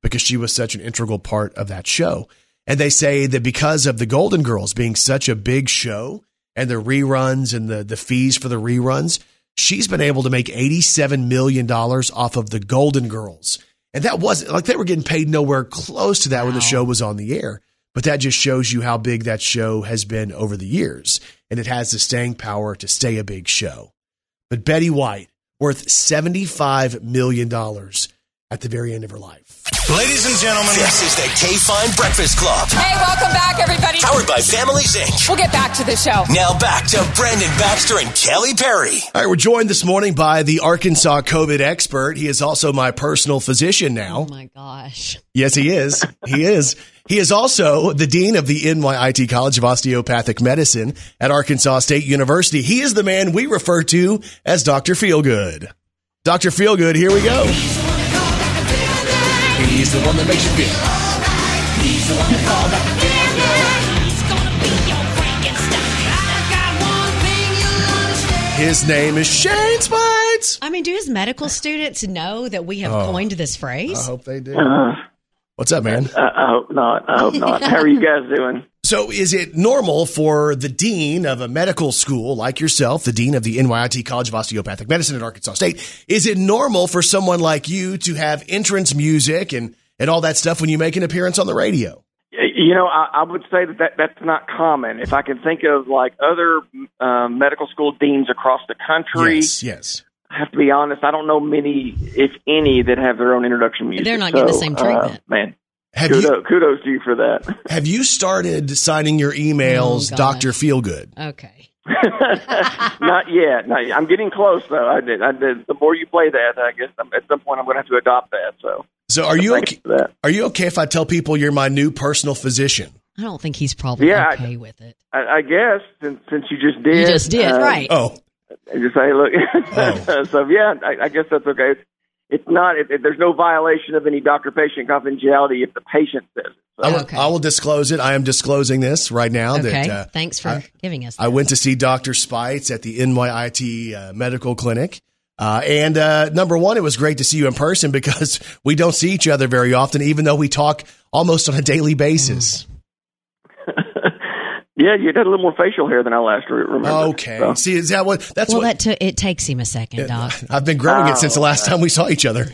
because she was such an integral part of that show. And they say that because of the Golden Girls being such a big show and the reruns and the, the fees for the reruns, she's been able to make $87 million off of the Golden Girls. And that wasn't like they were getting paid nowhere close to that when the show was on the air. But that just shows you how big that show has been over the years. And it has the staying power to stay a big show. But Betty White, worth $75 million at the very end of her life. Ladies and gentlemen, this is the K Fine Breakfast Club. Hey, welcome back, everybody. Powered by Families Inc. We'll get back to the show. Now back to Brandon Baxter and Kelly Perry. All right, we're joined this morning by the Arkansas COVID expert. He is also my personal physician now. Oh my gosh. Yes, he is. He is. He is also the dean of the NYIT College of Osteopathic Medicine at Arkansas State University. He is the man we refer to as Dr. Feelgood. Dr. Feelgood, here we go. He's the one that makes you feel. His name is Shane Speights. I mean, do his medical students know that we have Oh. coined this phrase? I hope they do. Uh, What's up, man? I, I hope not. I hope not. How are you guys doing? So, is it normal for the dean of a medical school like yourself, the dean of the NYIT College of Osteopathic Medicine at Arkansas State, is it normal for someone like you to have entrance music and, and all that stuff when you make an appearance on the radio? You know, I, I would say that, that that's not common. If I can think of like other um, medical school deans across the country, Yes, yes. I have to be honest. I don't know many, if any, that have their own introduction music. They're not getting the So, same uh, treatment. man, Have kudos, you kudos to you for that. have you started signing your emails, Oh. Doctor Feelgood? Okay. not yet. Not yet. I'm getting close though. I did. I did. The more you play that, I guess I'm, at some point I'm going to have to adopt that. So So, are you okay, that. are you okay if I tell people you're my new personal physician? I don't think he's probably Yeah, I- okay with it. I, I guess since since you just did, You just did, uh, right. Oh, and just say, look. Oh. so yeah, I, I guess that's okay. It's, it's not. It, it- there's no violation of any doctor-patient confidentiality if the patient says it. So, I will, Okay. I will disclose it. I am disclosing this right now. Okay. That uh, Thanks for I- giving us I went to see Dr. Speights at the NYIT uh, medical clinic Uh, and uh, number one, it was great to see you in person because we don't see each other very often, even though we talk almost on a daily basis. Yeah, you had a little more facial hair than I last remember. Okay. So, See, is that what? That's well, what. that took it takes him a second, Doc. I've been growing it since the Oh, last time we saw each other.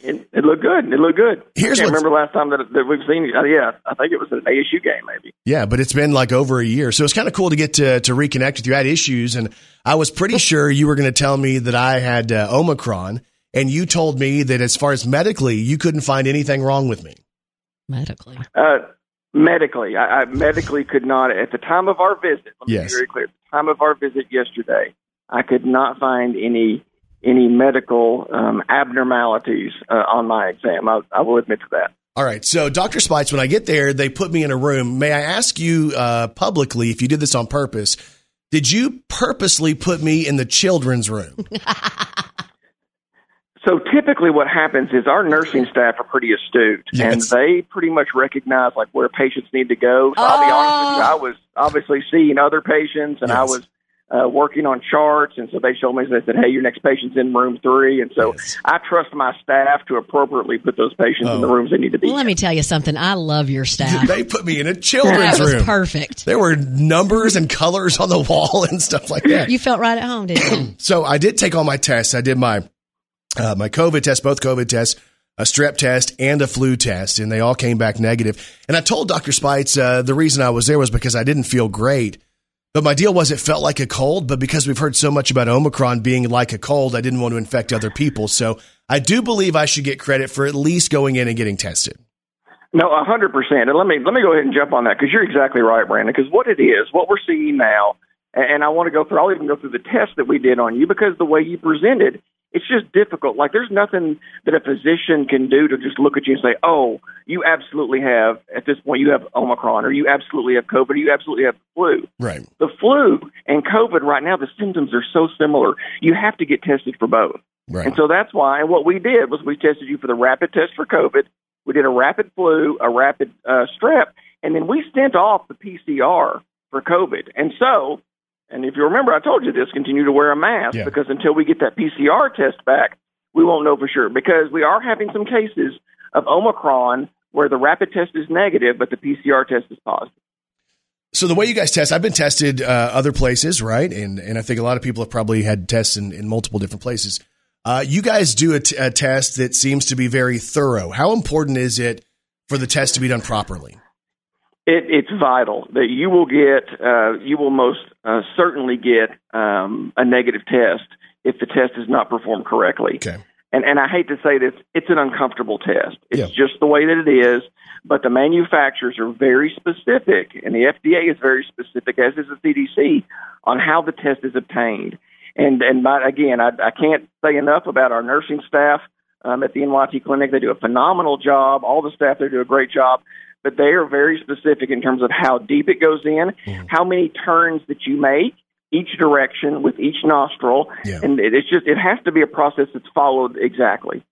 it, it looked good. It looked good. Here's I can't remember last time that, that we've seen. Uh, yeah, I think it was an ASU game, maybe. Yeah, but it's been like over a year. So it's kind of cool to get to, to reconnect with you. I had issues, and I was pretty sure you were going to tell me that I had uh, Omicron, and you told me that as far as medically, you couldn't find anything wrong with me. Medically. Uh, medically, I, I medically could not at the time of our visit. Let me Yes. be very clear. At the time of our visit yesterday, I could not find any any medical um, abnormalities uh, on my exam. I, I will admit to that. All right. So, Dr. Speights, when I get there, they put me in a room. May I ask you uh, publicly if you did this on purpose? Did you purposely put me in the children's room? So typically, what happens is our nursing staff are pretty astute, Yes. and they pretty much recognize like where patients need to go. So I'll be honest with you, I was obviously seeing other patients, and I was uh, working on charts, and so they showed me. They said, "Hey, your next patient's in room three. and so Yes. I trust my staff to appropriately put those patients in the Oh. rooms they need to be. Well, let me tell you something. I love your staff. they put me in a children's That was room. perfect. There were numbers and colors on the wall and stuff like that. You felt right at home, didn't you? So I did take all my tests. I did my uh, my COVID test, both COVID tests, a strep test, and a flu test, and they all came back negative. And I told Dr. Speights uh, the reason I was there was because I didn't feel great. But my deal was it felt like a cold, but because we've heard so much about Omicron being like a cold, I didn't want to infect other people. So I do believe I should get credit for at least going in and getting tested. No, a hundred percent. And let me let me go ahead and jump on that because you're exactly right, Brandon. Because what it is, what we're seeing now, and I want to go through. I'll even go through the test that we did on you because the way you presented, it's just difficult. Like there's nothing that a physician can do to just look at you and say, "Oh, you absolutely have at this point you have Omicron, or you absolutely have COVID, or you absolutely have the flu." Right. The flu and COVID right now, the symptoms are so similar. You have to get tested for both. Right. And so that's why what we did was we tested you for the rapid test for COVID. We did a rapid flu, a rapid uh, strep, and then we sent off the PCR for COVID. And so, and if you remember, I told you this: continue to wear a mask Yeah. because until we get that PCR test back, we won't know for sure. Because we are having some cases of Omicron where the rapid test is negative, but the PCR test is positive. So the way you guys test, I've been tested uh, other places, right? And and I think a lot of people have probably had tests in, in multiple different places. Uh, you guys do a, t- a test that seems to be very thorough. How important is it for the test to be done properly? It, it's vital that you will get, uh, you will most uh, certainly get um, a negative test if the test is not performed correctly. Okay. And, and I hate to say this, it's an uncomfortable test. It's Yeah. just the way that it is. But the manufacturers are very specific, and the FDA is very specific, as is the CDC, on how the test is obtained. And and my, again, I, I can't say enough about our nursing staff um, at the NYT clinic. They do a phenomenal job. All the staff there do a great job, but they are very specific in terms of how deep it goes in, how many turns that you make each direction with each nostril, Yeah. and it, it's just it has to be a process that's followed exactly.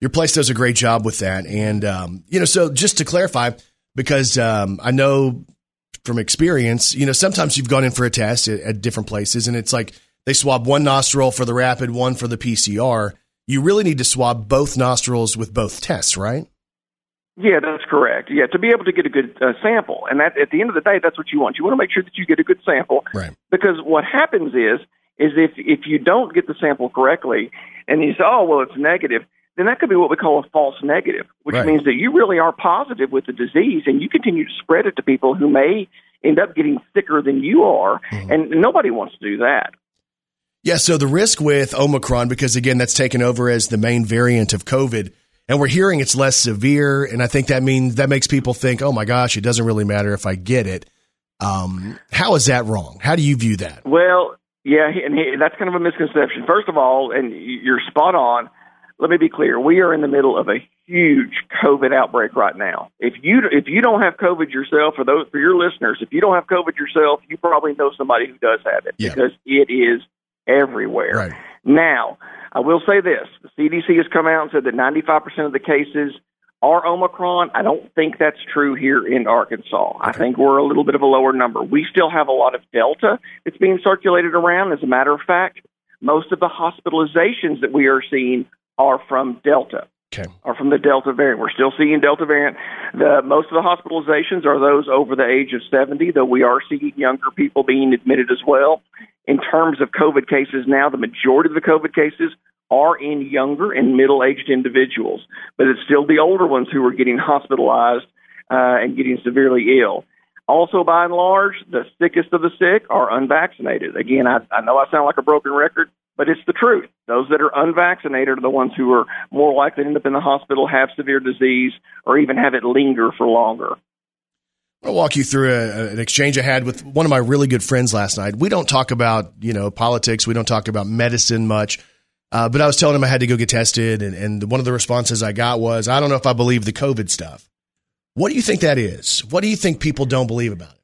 Your place does a great job with that. And, um, you know, so just to clarify, because um, I know from experience, you know, sometimes you've gone in for a test at, at different places and it's like they swab one nostril for the rapid, one for the PCR. You really need to swab both nostrils with both tests, right? Yeah, that's correct. Yeah, to be able to get a good uh, sample, and that at the end of the day, that's what you want. You want to make sure that you get a good sample, Right. because what happens is is if if you don't get the sample correctly, and you say, oh well, it's negative, then that could be what we call a false negative, which Right. means that you really are positive with the disease, and you continue to spread it to people who may end up getting sicker than you are, and nobody wants to do that. Yeah, so the risk with Omicron, because again, that's taken over as the main variant of COVID, and we're hearing it's less severe, and I think that means that makes people think, oh my gosh, it doesn't really matter if I get it. Um, how is that wrong? How do you view that? Well, yeah, and he, that's kind of a misconception. First of all, and you're spot on. Let me be clear: we are in the middle of a huge COVID outbreak right now. If you if you don't have COVID yourself, for those for your listeners, if you don't have COVID yourself, you probably know somebody who does have it Yeah. because it is everywhere. Right. Now, I will say this: the CDC has come out and said that 95% of the cases are Omicron. I don't think that's true here in Arkansas. I think we're a little bit of a lower number. We still have a lot of Delta that's being circulated around, as a matter of fact. most of the hospitalizations that we are seeing are from Delta Okay. are from the Delta variant. We're still seeing Delta variant. The most of the hospitalizations are those over the age of 70, though we are seeing younger people being admitted as well. In terms of COVID cases now, the majority of the COVID cases are in younger and middle-aged individuals, but it's still the older ones who are getting hospitalized uh, and getting severely ill. Also, by and large, the sickest of the sick are unvaccinated. Again, I, I know I sound like a broken record, but it's the truth. Those that are unvaccinated are the ones who are more likely to end up in the hospital, have severe disease, or even have it linger for longer. I'll walk you through a, an exchange I had with one of my really good friends last night. We don't talk about you know politics. We don't talk about medicine much. Uh, but I was telling him I had to go get tested, and, and one of the responses I got was, "I don't know if I believe the COVID stuff." What do you think that is? What do you think people don't believe about it?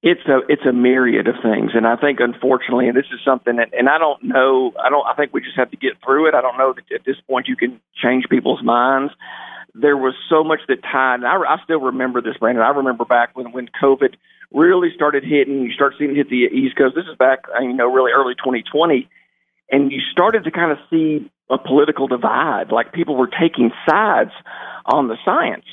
It's a it's a myriad of things, and I think unfortunately, and this is something that, and I don't know, I don't, I think we just have to get through it. I don't know that at this point you can change people's minds. There was so much that tied. And I, I still remember this, Brandon. I remember back when when COVID really started hitting. You start seeing it hit the East Coast. This is back, uh, you know, really early 2020, and you started to kind of see a political divide. Like people were taking sides on the science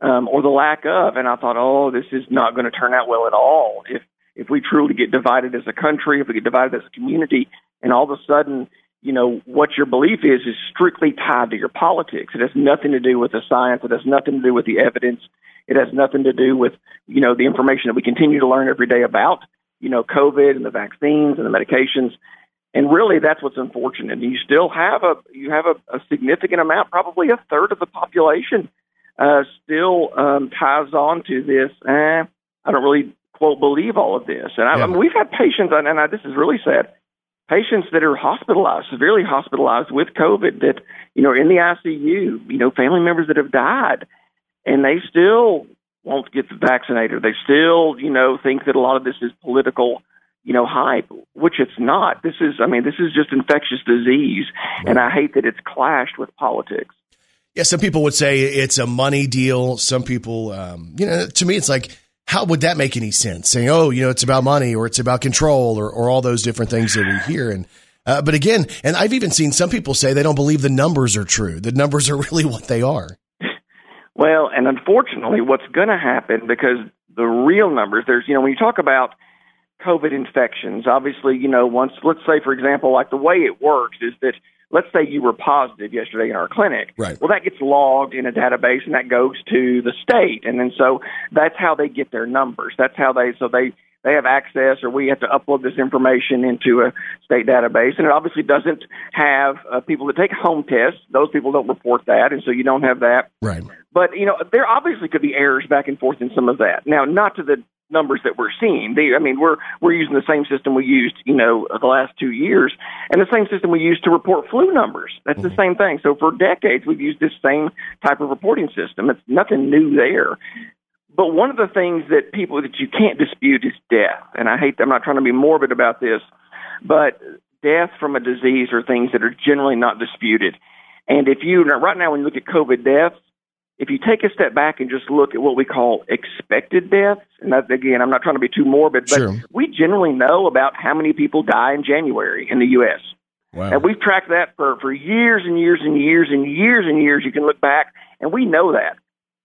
um, or the lack of. And I thought, oh, this is not going to turn out well at all. If if we truly get divided as a country, if we get divided as a community, and all of a sudden, you know, what your belief is is strictly tied to your politics. It has nothing to do with the science. It has nothing to do with the evidence. It has nothing to do with you know the information that we continue to learn every day about you know COVID and the vaccines and the medications. And really, that's what's unfortunate. You still have a you have a, a significant amount, probably a third of the population, uh, still um, ties on to this. Eh, I don't really quote believe all of this. And I, I mean, we've had patients, and, and I, this is really sad. Patients that are hospitalized, severely hospitalized with COVID, that you know in the ICU. You know, family members that have died, and they still won't get vaccinated. They still, you know, think that a lot of this is political you know, hype, which it's not. This is, I mean, this is just infectious disease, and I hate that it's clashed with politics. Yeah, some people would say it's a money deal. Some people, um, you know, to me, it's like, how would that make any sense? Saying, oh, you know, it's about money or it's about control or, or all those different things that we hear. And, uh, but again, and I've even seen some people say they don't believe the numbers are true. The numbers are really what they are. Well, and unfortunately, what's going to happen because the real numbers, there's, you know, when you talk about COVID infections. Obviously, you know, once, let's say, for example, like the way it works is that, let's say you were positive yesterday in our clinic. Right. Well, that gets logged in a database and that goes to the state. And then so that's how they get their numbers. That's how they, so they, they have access or we have to upload this information into a state database. And it obviously doesn't have uh, people that take home tests. Those people don't report that. And so you don't have that. Right. But, you know, there obviously could be errors back and forth in some of that. Now, not to the numbers that we're seeing. They, I mean, we're we're using the same system we used, you know, the last two years, and the same system we used to report flu numbers. That's mm-hmm. the same thing. So for decades, we've used this same type of reporting system. It's nothing new there. But one of the things that people that you can't dispute is death. And I hate. I'm not trying to be morbid about this, but death from a disease are things that are generally not disputed. And if you right now, when you look at COVID deaths, if you take a step back and just look at what we call expected deaths, and that, again, I'm not trying to be too morbid, but Sure. we generally know about how many people die in January in the U.S. Wow. And we've tracked that for, for years and years and years and years and years. You can look back, and we know that.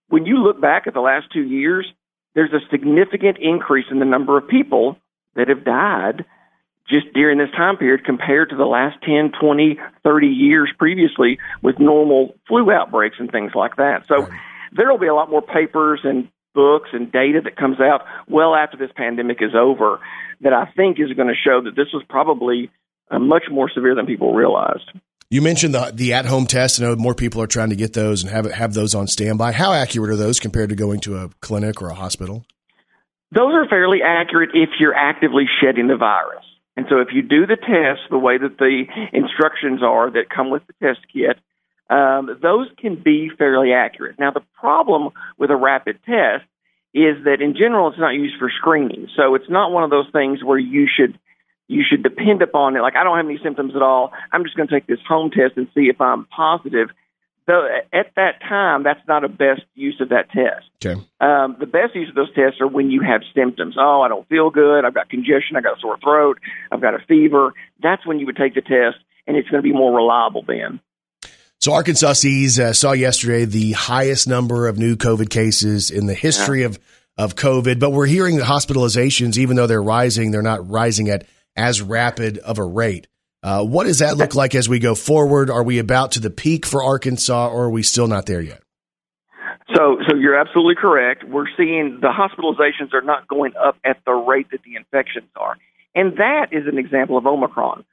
When you look back at the last two years, there's a significant increase in the number of people that have died just during this time period compared to the last 10, 20, 30 years previously with normal flu outbreaks and things like that. So there will be a lot more papers and books and data that comes out well after this pandemic is over that I think is going to show that this was probably uh, much more severe than people realized. You mentioned the the at home test. I know more people are trying to get those and have have those on standby. How accurate are those compared to going to a clinic or a hospital? Those are fairly accurate if you're actively shedding the virus. And so if you do the test the way that the instructions are that come with the test kit, um, those can be fairly accurate. Now, the problem with a rapid test is that in general it's not used for screening. So it's not one of those things where you should you should depend upon it. Like I don't have any symptoms at all. I'm just going to take this home test and see if I'm positive. So at that time, that's not a best use of that test. Okay. Um, the best use of those tests are when you have symptoms. Oh, I don't feel good. I've got congestion. I've got a sore throat. I've got a fever. That's when you would take the test, and it's going to be more reliable then. So Arkansas sees uh, saw yesterday the highest number of new COVID cases in the history of of COVID, but we're hearing that hospitalizations, even though they're rising, they're not rising at as rapid of a rate. Uh, what does that look like as we go forward? Are we about to the peak for Arkansas, or are we still not there yet? So, so you're absolutely correct. We're seeing the hospitalizations are not going up at the rate that the infections are, and that is an example of Omicron.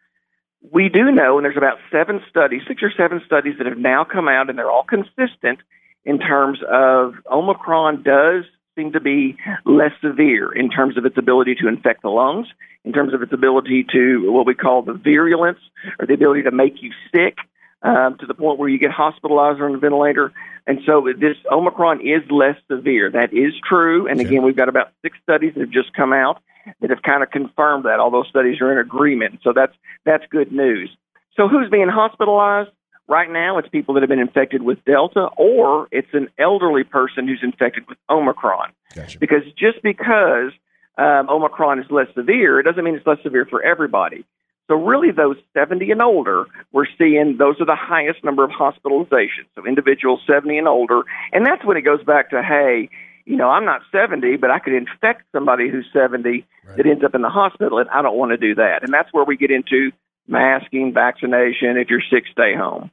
We do know, and there's about seven studies, six or seven studies that have now come out, and they're all consistent in terms of Omicron does seem to be less severe in terms of its ability to infect the lungs, in terms of its ability to what we call the virulence or the ability to make you sick um, to the point where you get hospitalized or on a ventilator. And so this Omicron is less severe. That is true. And again, we've got about six studies that have just come out that have kind of confirmed that. All those studies are in agreement. So that's that's good news. So who's being hospitalized? Right now, it's people that have been infected with Delta, or it's an elderly person who's infected with Omicron. Gotcha. Because just because um, Omicron is less severe, it doesn't mean it's less severe for everybody. So, really, those 70 and older, we're seeing those are the highest number of hospitalizations. So, individuals 70 and older. And that's when it goes back to, hey, you know, I'm not 70, but I could infect somebody who's 70 Right. that ends up in the hospital, and I don't want to do that. And that's where we get into masking, vaccination. If you're sick, stay home.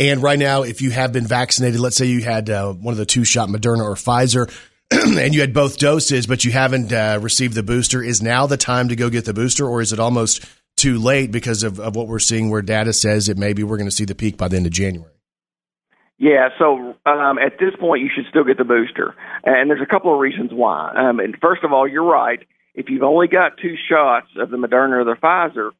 And right now, if you have been vaccinated, let's say you had uh, one of the two shot Moderna or Pfizer, and you had both doses, but you haven't uh, received the booster, is now the time to go get the booster, or is it almost too late because of, of what we're seeing where data says that maybe we're going to see the peak by the end of January? Yeah, so um, at this point, you should still get the booster, and there's a couple of reasons why. Um, and first of all, you're right. If you've only got two shots of the Moderna or the Pfizer,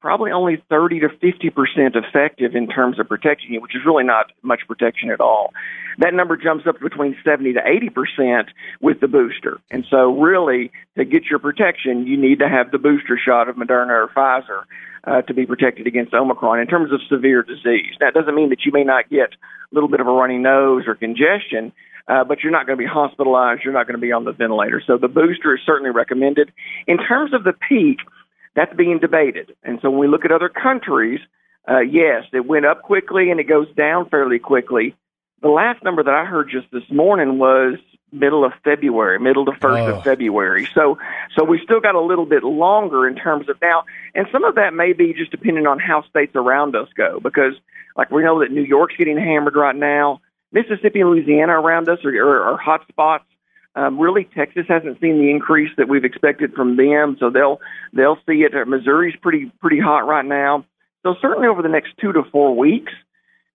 probably only 30 to 50 percent effective in terms of protecting you, which is really not much protection at all. That number jumps up between 70 to 80 percent with the booster. And so, really, to get your protection, you need to have the booster shot of Moderna or Pfizer uh, to be protected against Omicron in terms of severe disease. That doesn't mean that you may not get a little bit of a runny nose or congestion. Uh, but you're not going to be hospitalized. You're not going to be on the ventilator. So the booster is certainly recommended. In terms of the peak, that's being debated. And so when we look at other countries, uh, yes, it went up quickly and it goes down fairly quickly. The last number that I heard just this morning was middle of February, middle to first Oh. of February. So, so we still got a little bit longer in terms of now, and some of that may be just depending on how states around us go, because like we know that New York's getting hammered right now, Mississippi and Louisiana around us are, are, are hot spots. Um, really, Texas hasn't seen the increase that we've expected from them, so they'll they'll see it. Missouri's pretty pretty hot right now. So certainly over the next two to four weeks,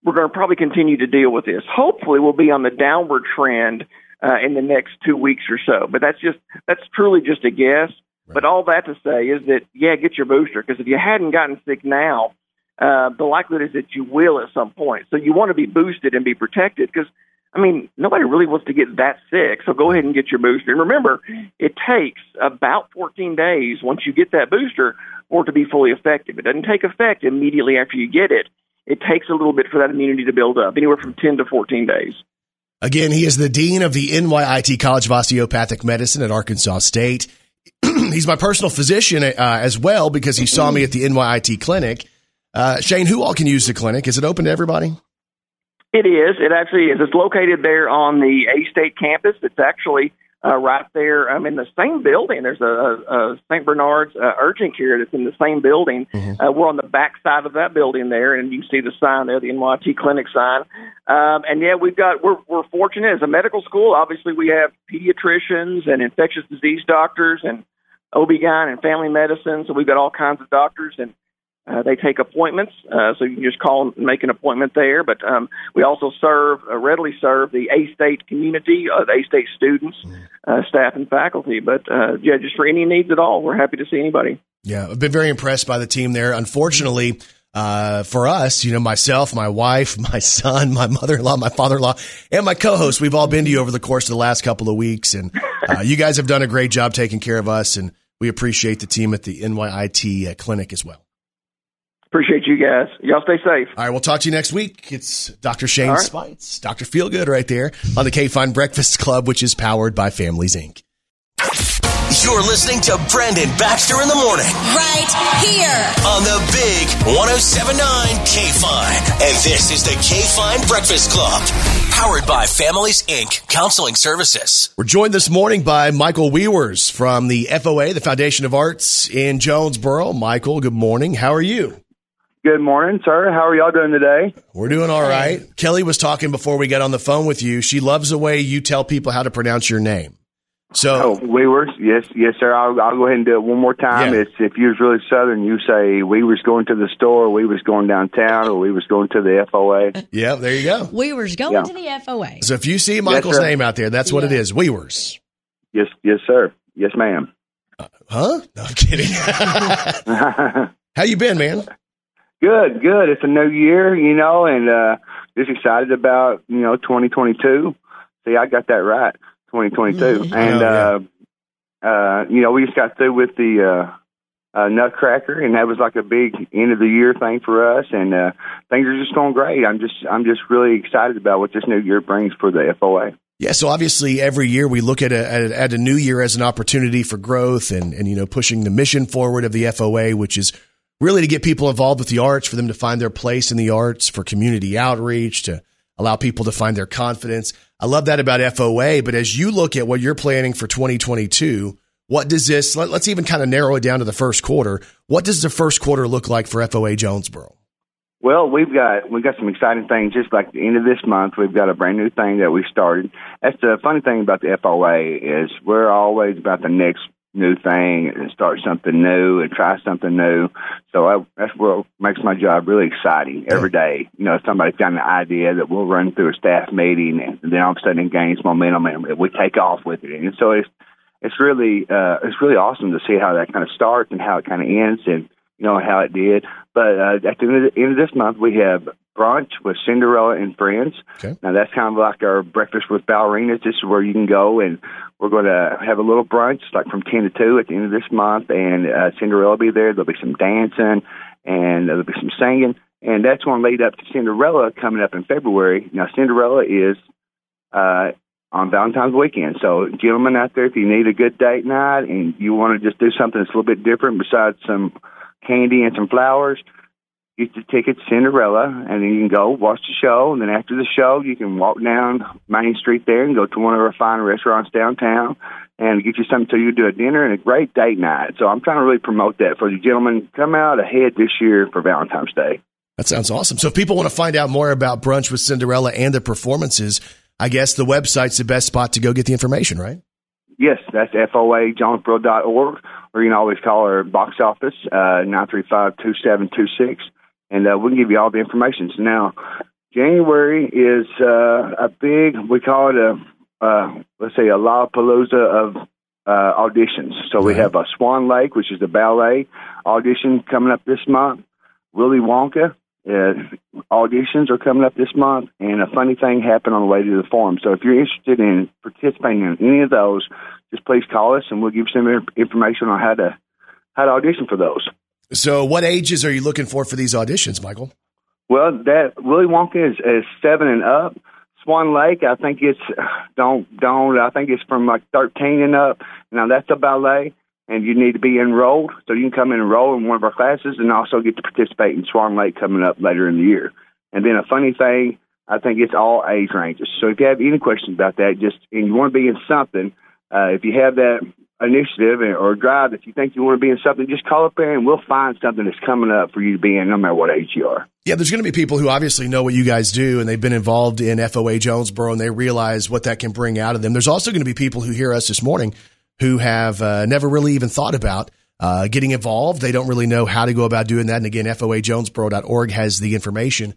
we're going to probably continue to deal with this. Hopefully, we'll be on the downward trend uh, in the next two weeks or so. But that's just that's truly just a guess. But all that to say is that yeah, get your booster because if you hadn't gotten sick now, uh, the likelihood is that you will at some point. So you want to be boosted and be protected because I mean, nobody really wants to get that sick, so go ahead and get your booster. And remember, it takes about 14 days once you get that booster for it to be fully effective. It doesn't take effect immediately after you get it. It takes a little bit for that immunity to build up, anywhere from 10 to 14 days. Again, he is the dean of the NYIT College of Osteopathic Medicine at Arkansas State. He's my personal physician uh, as well because he saw me at the NYIT clinic. Uh, Shane, who all can use the clinic? Is it open to everybody? It is. It actually is. It's located there on the A State campus. It's actually uh, right there I'm um, in the same building. There's a, a, a St. Bernard's uh, urgent care that's in the same building. Uh, we're on the back side of that building there, and you can see the sign there, the NYT clinic sign. Um, and yeah, we've got we're we're fortunate as a medical school. Obviously, we have pediatricians and infectious disease doctors and OB-GYN and family medicine. So we've got all kinds of doctors and uh, they take appointments, uh, so you can just call and make an appointment there. But um, we also serve, uh, readily serve the A State community, uh, the A State students, uh, staff, and faculty. But uh, yeah, just for any needs at all, we're happy to see anybody. Yeah, I've been very impressed by the team there. Unfortunately, uh, for us, you know, myself, my wife, my son, my mother-in-law, my father-in-law, and my co-host, we've all been to you over the course of the last couple of weeks, and uh, you guys have done a great job taking care of us, and we appreciate the team at the NYIT uh, clinic as well. Appreciate you guys. Y'all stay safe. All right, we'll talk to you next week. It's Dr. Shane All right. Speights, Dr. Feelgood right there on the K Fine Breakfast Club, which is powered by Families Inc. You're listening to Brandon Baxter in the morning Right here. on the big 1079 K Fine. And this is the K Fine Breakfast Club, powered by Families Inc. Counseling Services. We're joined this morning by Michael Weavers from the FOA, the Foundation of Arts in Jonesboro. Michael, good morning. How are you? Good morning, sir. How are y'all doing today? We're doing all right. Kelly was talking before we got on the phone with you. She loves the way you tell people how to pronounce your name. So, Oh, Weavers. Yes, yes, sir. I'll, I'll go ahead and do it one more time. Yeah. It's if you was really southern, you say we was going to the store, we was going downtown, or we was going to the FOA. yeah, there you go. We were going Yeah. to the FOA. So if you see Michael's sir. name out there, that's what it Yeah. is. Weavers. Yes, yes, sir. Yes, ma'am. Uh, huh? No, I'm kidding. how you been, man? Good, good. It's a new year, you know, and uh just excited about you know 2022. See, I got that right, 2022, and Oh, uh, uh, you know, we just got through with the. uh uh, Nutcracker, and that was like a big end of the year thing for us. And uh, things are just going great. I'm just I'm just really excited about what this new year brings for the FOA. Yeah, so obviously every year we look at a, at, at a new year as an opportunity for growth and, and, you know, pushing the mission forward of the FOA, which is really to get people involved with the arts, for them to find their place in the arts, for community outreach, to allow people to find their confidence. I love that about FOA, but as you look at what you're planning for 2022, what does this, let, let's even kind of narrow it down to the first quarter. What does the first quarter look like for FOA Jonesboro? Well, we've got we've got some exciting things. Just like the end of this month, we've got a brand new thing that we started. That's the funny thing about the FOA is we're always about the next new thing and start something new and try something new. So I, that's what makes my job really exciting every day. You know, somebody's got an idea that we'll run through a staff meeting, and then all of a sudden it gains momentum, and we take off with it. And so it's it's really uh, it's really awesome to see how that kind of starts and how it kind of ends, and you know how it did. But uh, at the end, of the end of this month, we have brunch with Cinderella and friends. Okay. Now that's kind of like our breakfast with ballerinas. This is where you can go, and we're going to have a little brunch, like from ten to two, at the end of this month. And uh, Cinderella will be there. There'll be some dancing, and there'll be some singing, and that's going to lead up to Cinderella coming up in February. Now Cinderella is uh, on Valentine's weekend. So, gentlemen out there, if you need a good date night and you want to just do something that's a little bit different besides some candy and some flowers, get your ticket to Cinderella, and then you can go watch the show. And then after the show, you can walk down Main Street there and go to one of our fine restaurants downtown and get you something so you do a dinner and a great date night. So, I'm trying to really promote that for you gentlemen. Come out ahead this year for Valentine's Day. That sounds awesome. So if people want to find out more about Brunch with Cinderella and the performances, I guess the website's the best spot to go get the information, right? Yes, that's foajonesboro.org, or you can always call our box office, uh, 935-2726, and uh, we can give you all the information. So now, January is uh, a big, we call it a, uh, let's say, a Lollapalooza of uh, auditions. So we have a Swan Lake, which is the ballet audition coming up this month. Willy Wonka uh, auditions are coming up this month, and a funny thing happened on the way to the forum. So if you're interested in participating in any of those, just please call us, and we'll give you some information on how to how to audition for those. So what ages are you looking for for these auditions, Michael? Well, that Willy Wonka is, is seven and up. Swan Lake, I think it's don't don't. I think it's from like thirteen and up. Now that's a ballet, and you need to be enrolled, so you can come and enroll in one of our classes, and also get to participate in Swan Lake coming up later in the year. And then a funny thing, I think it's all age ranges. So if you have any questions about that, just and you want to be in something, uh, if you have that initiative or drive that you think you want to be in something, just call up there and we'll find something that's coming up for you to be in, no matter what age you are. Yeah, there's going to be people who obviously know what you guys do and they've been involved in FOA Jonesboro and they realize what that can bring out of them. There's also going to be people who hear us this morning who have uh, never really even thought about uh, getting involved. They don't really know how to go about doing that. And again, FOAJonesboro.org has the information.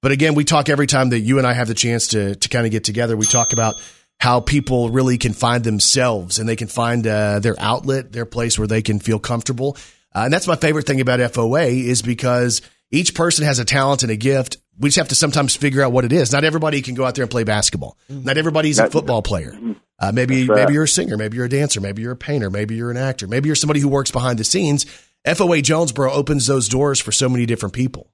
But again, we talk every time that you and I have the chance to, to kind of get together. We talk about how people really can find themselves and they can find uh, their outlet, their place where they can feel comfortable. Uh, and that's my favorite thing about FOA is because each person has a talent and a gift. We just have to sometimes figure out what it is. Not everybody can go out there and play basketball. Not everybody's a football player. Uh, maybe right. maybe you're a singer, maybe you're a dancer, maybe you're a painter, maybe you're an actor, maybe you're somebody who works behind the scenes. FOA Jonesboro opens those doors for so many different people.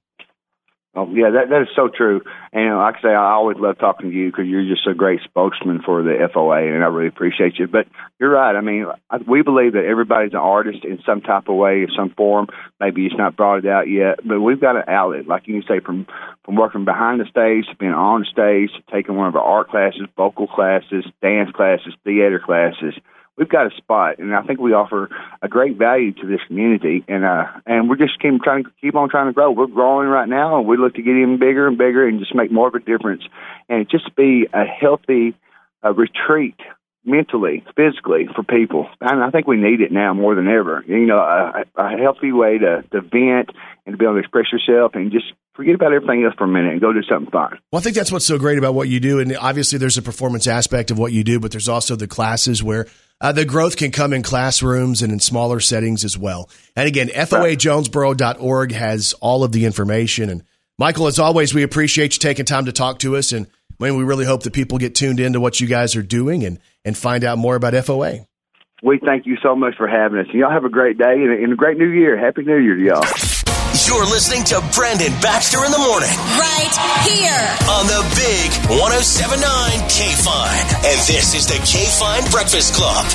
Oh, yeah, that that is so true. And like I say, I always love talking to you because you're just a great spokesman for the FOA, and I really appreciate you. But you're right. I mean, we believe that everybody's an artist in some type of way, in some form. Maybe it's not brought it out yet, but we've got an outlet, like you say, from from working behind the stage to being on stage to taking one of our art classes, vocal classes, dance classes, theater classes we've got a spot, and I think we offer a great value to this community, and uh, and we're just keep trying to keep on trying to grow. We're growing right now, and we look to get even bigger and bigger, and just make more of a difference, and just be a healthy uh, retreat mentally, physically for people. And I think we need it now more than ever. You know, a, a healthy way to, to vent and to be able to express yourself and just forget about everything else for a minute and go do something fun. Well, I think that's what's so great about what you do. And obviously, there's a performance aspect of what you do, but there's also the classes where uh, the growth can come in classrooms and in smaller settings as well. And again, foajonesboro.org has all of the information. And Michael, as always, we appreciate you taking time to talk to us. And when we really hope that people get tuned into what you guys are doing and, and find out more about FOA. We thank you so much for having us. Y'all have a great day and a great new year. Happy New Year to y'all. You're listening to Brandon Baxter in the morning. Right here. On the big 1079 K Fine. And this is the K Fine Breakfast Club.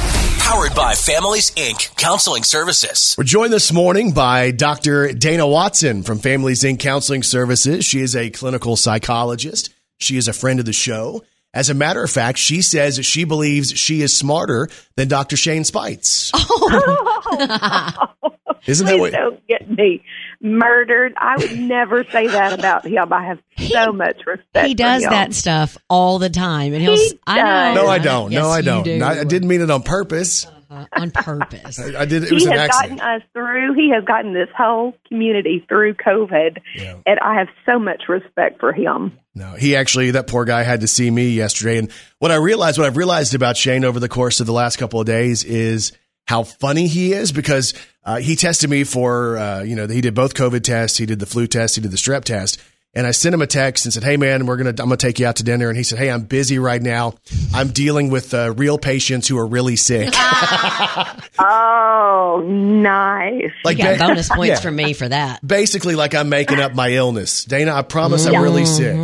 Powered by Families Inc. Counseling Services. We're joined this morning by Dr. Dana Watson from Families Inc. Counseling Services. She is a clinical psychologist. She is a friend of the show. As a matter of fact, she says she believes she is smarter than Dr. Shane Speights. Oh. Isn't Please that what? don't get me murdered. I would never say that about him. I have so much respect. He does for him. that stuff all the time, and he'll. He I know. No, I don't. Yes, no, I don't. do. I, I didn't mean it on purpose. Uh, on purpose. I, I did. It was he an has accident. gotten us through. He has gotten this whole community through COVID, and I have so much respect for him. No, he actually, that poor guy had to see me yesterday. And what I realized, what I've realized about Shane over the course of the last couple of days is how funny he is because uh, he tested me for, uh, you know, he did both COVID tests, he did the flu test, he did the strep test. And I sent him a text and said, "Hey man, we're gonna I'm gonna take you out to dinner." And he said, "Hey, I'm busy right now. I'm dealing with uh, real patients who are really sick." Oh, nice! Like you got ba- bonus points Yeah. from me for that. Basically, like I'm making up my illness. Dana, I promise I'm really sick.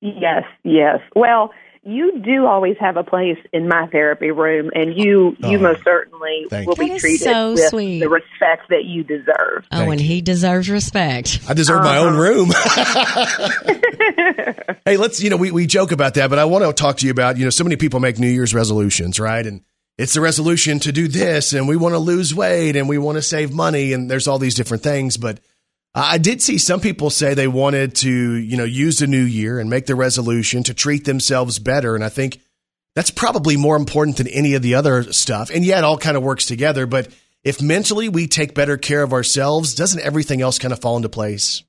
Yes, yes. Well, you do always have a place in my therapy room, and you you Oh, most certainly will you. be treated so with sweet. the respect that you deserve. Oh, and he deserves respect. I deserve my own Uh-huh. room. hey, let's, you know, we, we joke about that, but I want to talk to you about, you know, so many people make New Year's resolutions, right? And it's the resolution to do this and we want to lose weight and we want to save money and there's all these different things. But I did see some people say they wanted to, you know, use the new year and make the resolution to treat themselves better. And I think that's probably more important than any of the other stuff. And yeah, it all kind of works together. But if mentally we take better care of ourselves, doesn't everything else kind of fall into place?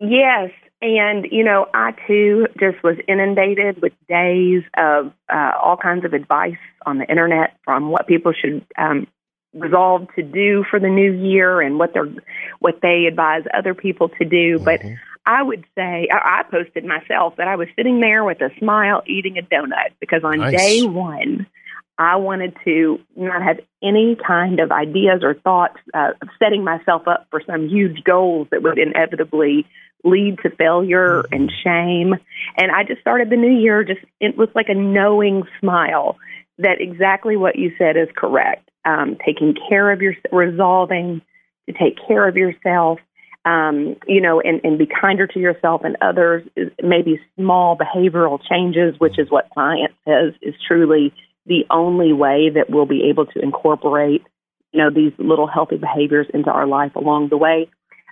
Yes, and you know, I too just was inundated with days of uh, all kinds of advice on the internet from what people should um, resolve to do for the new year and what they're what they advise other people to do. But I would say I, I posted myself that I was sitting there with a smile eating a donut because on Nice. day one. I wanted to not have any kind of ideas or thoughts uh, of setting myself up for some huge goals that would inevitably lead to failure and shame. And I just started the new year just it was like a knowing smile that exactly what you said is correct. Um, taking care of your resolving to take care of yourself, um, you know, and, and be kinder to yourself and others. Maybe small behavioral changes, which is what science says is truly the only way that we'll be able to incorporate, you know, these little healthy behaviors into our life along the way.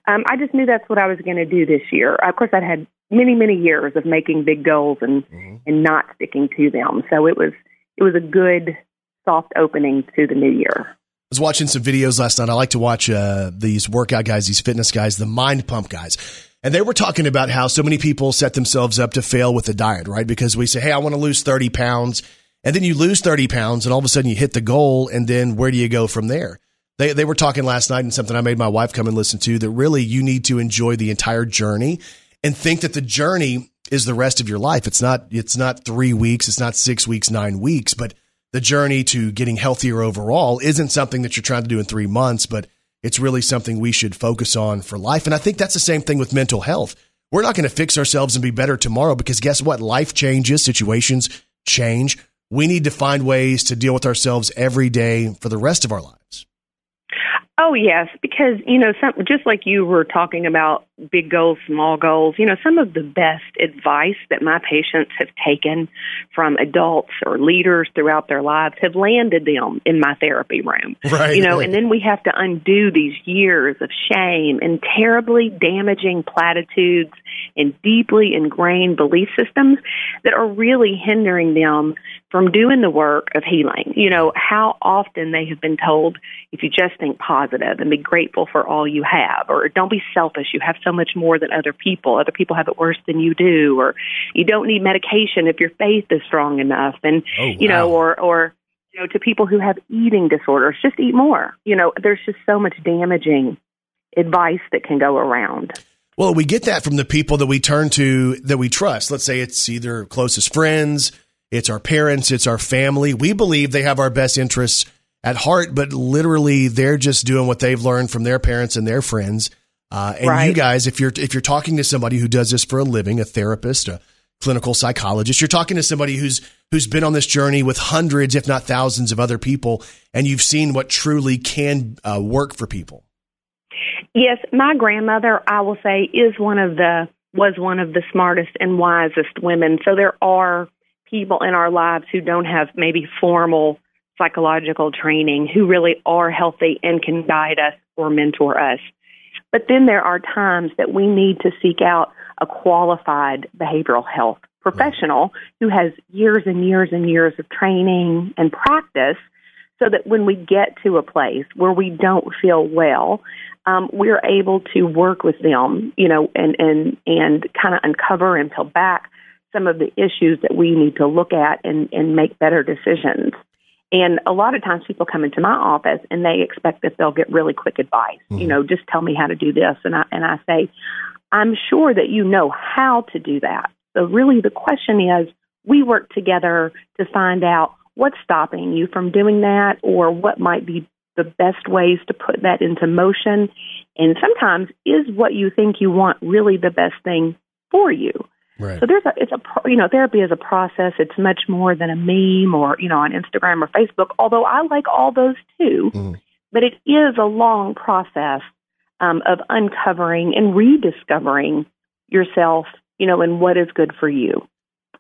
Um, I just knew that's what I was going to do this year. Of course, I'd had many, many years of making big goals and and not sticking to them. So it was it was a good soft opening to the new year. I was watching some videos last night. I like to watch uh, these workout guys, these fitness guys, the mind pump guys. And they were talking about how so many people set themselves up to fail with the diet, right? Because we say, hey, I want to lose 30 pounds. And then you lose 30 pounds and all of a sudden you hit the goal. And then where do you go from there? They, they were talking last night and something I made my wife come and listen to that really you need to enjoy the entire journey and think that the journey is the rest of your life. It's not, it's not three weeks. It's not six weeks, nine weeks, but the journey to getting healthier overall isn't something that you're trying to do in three months, but it's really something we should focus on for life. And I think that's the same thing with mental health. We're not going to fix ourselves and be better tomorrow because guess what? Life changes, situations change. We need to find ways to deal with ourselves every day for the rest of our lives. Oh yes, because you know, some just like you were talking about big goals, small goals. You know, some of the best advice that my patients have taken from adults or leaders throughout their lives have landed them in my therapy room. Right. You know, and then we have to undo these years of shame and terribly damaging platitudes and deeply ingrained belief systems that are really hindering them from doing the work of healing. You know, how often they have been told if you just think positive and be grateful for all you have, or don't be selfish, you have so much more than other people. Other people have it worse than you do, or you don't need medication if your faith is strong enough. And, Oh, you know, or, or, you know, to people who have eating disorders, just eat more. You know, there's just so much damaging advice that can go around. Well, we get that from the people that we turn to that we trust. Let's say it's either closest friends, it's our parents, it's our family. We believe they have our best interests at heart, but literally they're just doing what they've learned from their parents and their friends. Uh, and you guys, if you're if you're talking to somebody who does this for a living, a therapist, a clinical psychologist, you're talking to somebody who's who's been on this journey with hundreds, if not thousands, of other people, and you've seen what truly can uh, work for people. Yes, my grandmother, I will say, is one of the was one of the smartest and wisest women. So there are people in our lives who don't have maybe formal psychological training who really are healthy and can guide us or mentor us. But then there are times that we need to seek out a qualified behavioral health professional who has years and years and years of training and practice so that when we get to a place where we don't feel well, um, we're able to work with them, you know, and and and kind of uncover and peel back some of the issues that we need to look at and and make better decisions. And a lot of times people come into my office and they expect that they'll get really quick advice. You know, just tell me how to do this, and I and I say, I'm sure that you know how to do that. So really, the question is, we work together to find out what's stopping you from doing that, or what might be the best ways to put that into motion. And sometimes, is what you think you want really the best thing for you? Right. So there's a it's a pro- you know therapy is a process. It's much more than a meme or you know on Instagram or Facebook. Although I like all those too, Mhm. but it is a long process um, of uncovering and rediscovering yourself. You know, and what is good for you.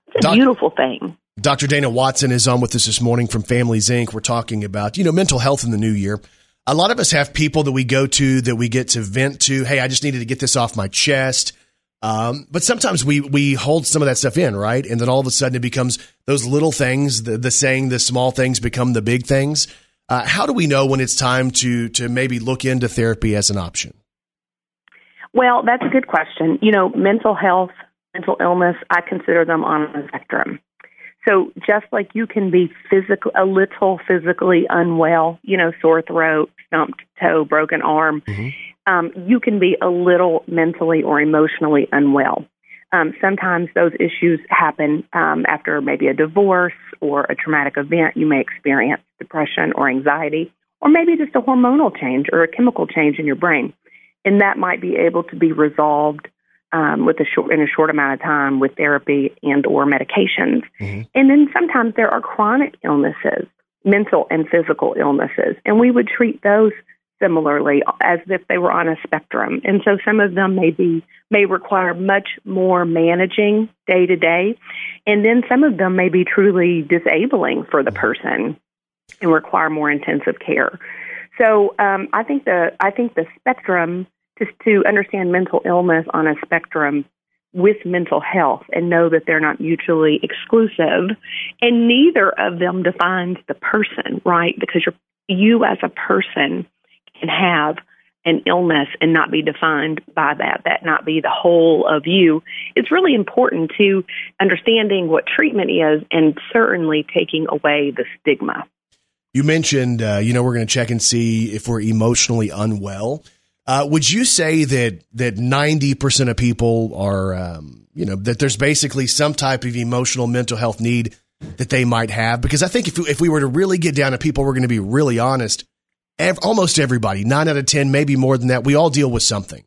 It's a Doc- beautiful thing. Dr. Dana Watson is on with us this morning from Families Inc. We're talking about, you know, mental health in the new year. A lot of us have people that we go to that we get to vent to. Hey, I just needed to get this off my chest. Um, but sometimes we we hold some of that stuff in, right? And then all of a sudden it becomes those little things. The, the saying, the small things become the big things. Uh, how do we know when it's time to to maybe look into therapy as an option? Well, that's a good question. You know, mental health, mental illness, I consider them on a spectrum. So just like you can be physical, a little physically unwell, you know, sore throat, stumped toe, broken arm, um, you can be a little mentally or emotionally unwell. Um, sometimes those issues happen um, after maybe a divorce or a traumatic event. You may experience depression or anxiety, or maybe just a hormonal change or a chemical change in your brain and that might be able to be resolved um, with a short in a short amount of time with therapy and or medications. And then sometimes there are chronic illnesses, mental and physical illnesses, and we would treat those similarly as if they were on a spectrum. And so some of them may be may require much more managing day to day, and then some of them may be truly disabling for the person and require more intensive care. So um, I think the I think the spectrum just to understand mental illness on a spectrum with mental health and know that they're not mutually exclusive, and neither of them defines the person, right? Because you're, you as a person can have an illness and not be defined by that, that not be the whole of you. It's really important to understanding what treatment is and certainly taking away the stigma. You mentioned, uh, you know, we're going to check and see if we're emotionally unwell. Uh, would you say that that ninety percent of people are, um, you know, that there's basically some type of emotional mental health need that they might have? Because I think if if we were to really get down to people, we're going to be really honest. ev- almost everybody, nine out of 10, maybe more than that, we all deal with something.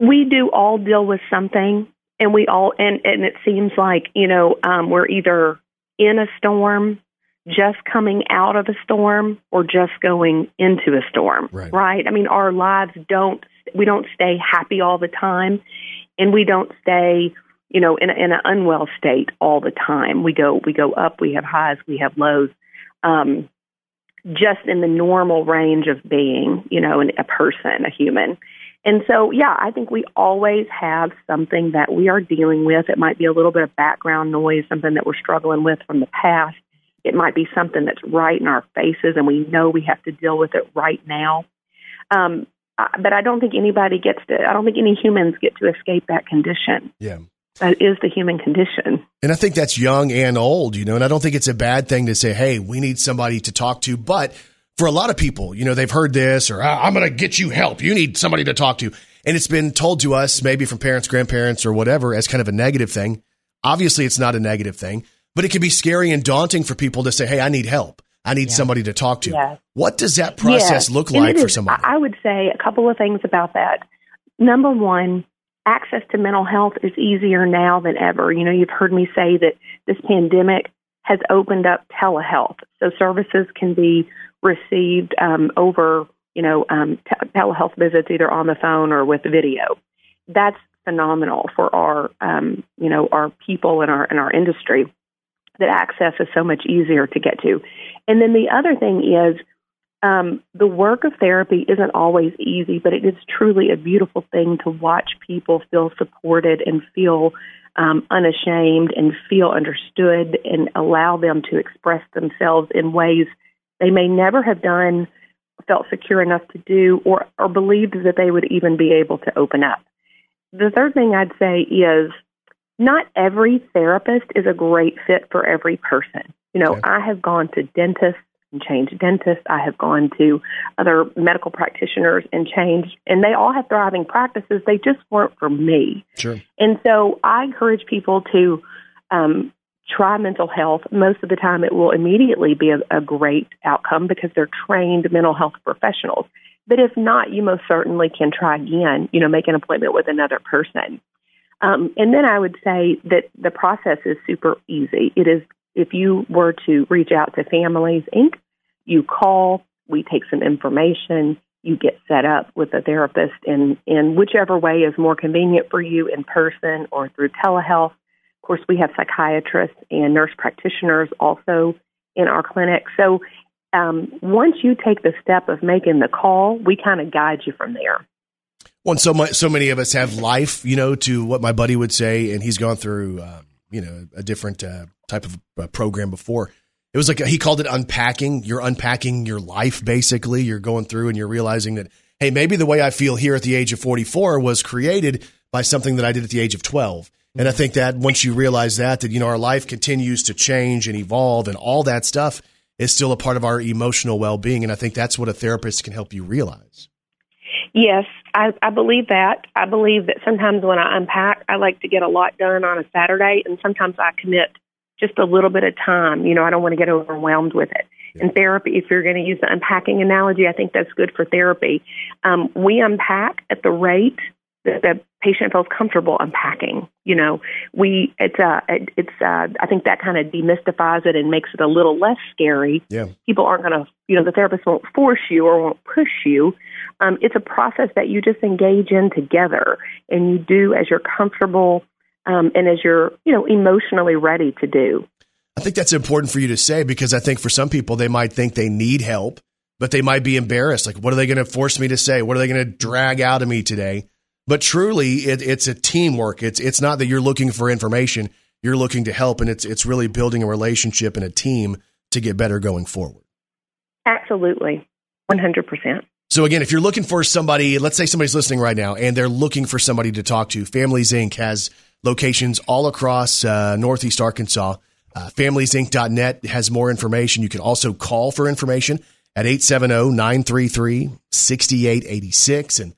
we do all deal with something and we all and and it seems like you know um we're either in a storm just coming out of a storm or just going into a storm Right. i mean our lives don't we don't stay happy all the time and we don't stay you know in a, in an unwell state all the time we go we go up we have highs we have lows um just in the normal range of being you know an, a person a human and so, yeah, I think we always have something that we are dealing with. It might be a little bit of background noise, something that we're struggling with from the past. It might be something that's right in our faces, and we know we have to deal with it right now. Um, but I don't think anybody gets to, I don't think any humans get to escape that condition. Yeah. That is the human condition. And I think that's young and old, you know, and I don't think it's a bad thing to say, hey, we need somebody to talk to. But for a lot of people, you know, they've heard this or "Ah, I'm going to get you help. You need somebody to talk to. And it's been told to us, maybe from parents, grandparents, or whatever, as kind of a negative thing. Obviously, it's not a negative thing, but it can be scary and daunting for people to say, hey, I need help. I need somebody to talk to. Yes. What does that process Yes. look like it for is- somebody? I would say a couple of things about that. Number one, access to mental health is easier now than ever. You know, you've heard me say that this pandemic has opened up telehealth, so services can be received um, over, you know, um, te- telehealth visits either on the phone or with video. That's phenomenal for our, um, you know, our people and our in our industry. That access is so much easier to get to. And then the other thing is um, the work of therapy isn't always easy, but it is truly a beautiful thing to watch people feel supported and feel um, unashamed and feel understood and allow them to express themselves in ways they may never have done, felt secure enough to do, or, or believed that they would even be able to open up. The third thing I'd say is not every therapist is a great fit for every person. You know, I have gone to dentists and changed dentists. I have gone to other medical practitioners and changed, and they all have thriving practices. They just weren't for me. Sure. And so I encourage people to um, try mental health. Most of the time, it will immediately be a, a great outcome because they're trained mental health professionals. But if not, you most certainly can try again, you know, make an appointment with another person. Um, and then I would say that the process is super easy. It is, if you were to reach out to Families Inc., you call, we take some information, you get set up with a therapist in, in whichever way is more convenient for you in person or through telehealth. Of course, we have psychiatrists and nurse practitioners also in our clinic. So um, once you take the step of making the call, we kind of guide you from there. Well, so much, so many of us have life, you know, to what my buddy would say, and he's gone through, uh, you know, a different uh, type of uh, program before. It was like he called it unpacking. You're unpacking your life, basically. You're going through and you're realizing that, hey, maybe the way I feel here at the age of 44 was created by something that I did at the age of 12. And I think that once you realize that, that, you know, our life continues to change and evolve and all that stuff is still a part of our emotional well being. And I think that's what a therapist can help you realize. Yes, I, I believe that. I believe that sometimes when I unpack, I like to get a lot done on a Saturday, and sometimes I commit just a little bit of time. You know, I don't want to get overwhelmed with it. In therapy, if you're going to use the unpacking analogy, I think that's good for therapy. Um, we unpack at the rate that the patient feels comfortable unpacking. You know, we it's uh it, it's uh I think that kind of demystifies it and makes it a little less scary Yeah. people aren't going to, you know, the therapist won't force you or won't push you. Um, it's a process that you just engage in together and you do as you're comfortable um, and as you're, you know, emotionally ready to do. I think that's important for you to say because I think for some people they might think they need help, but they might be embarrassed. Like, what are they going to force me to say? What are they going to drag out of me today? But truly, it, it's a teamwork. It's it's not that you're looking for information; you're looking to help, and it's it's really building a relationship and a team to get better going forward. Absolutely, one hundred percent. So again, if you're looking for somebody, let's say somebody's listening right now and they're looking for somebody to talk to, Families Inc. has locations all across uh, Northeast Arkansas. Uh, FamiliesInc.net has more information. You can also call for information at 870-933-6886. And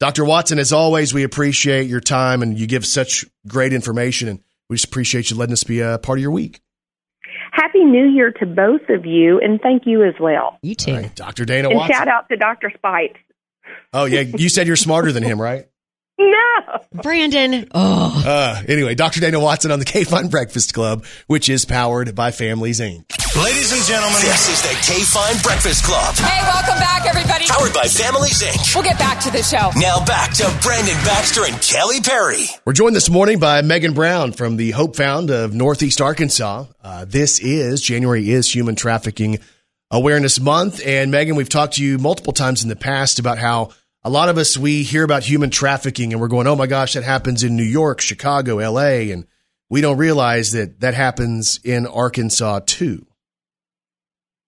Dr. Watson, as always, we appreciate your time and you give such great information and we just appreciate you letting us be a part of your week. Happy New Year to both of you, and thank you as well. You too. Right, Dr. Dana And Watson. shout out to Dr. Speights. Oh, yeah. You said you're smarter than him, right? No. Brandon. Oh. Uh, anyway, Dr. Dana Watson on the K Fine Breakfast Club, which is powered by Families Inc. Ladies and gentlemen, this is the K Fine Breakfast Club. Hey, welcome back, everybody. Powered by Families Inc. We'll get back to the show. Now back to Brandon Baxter and Kelly Perry. We're joined this morning by Megan Brown from the Hope Found of Northeast Arkansas. Uh, this is January is Human Trafficking Awareness Month, and Megan, we've talked to you multiple times in the past about how a lot of us we hear about human trafficking and we're going, "Oh my gosh, that happens in New York, Chicago, L.A.," and we don't realize that that happens in Arkansas too.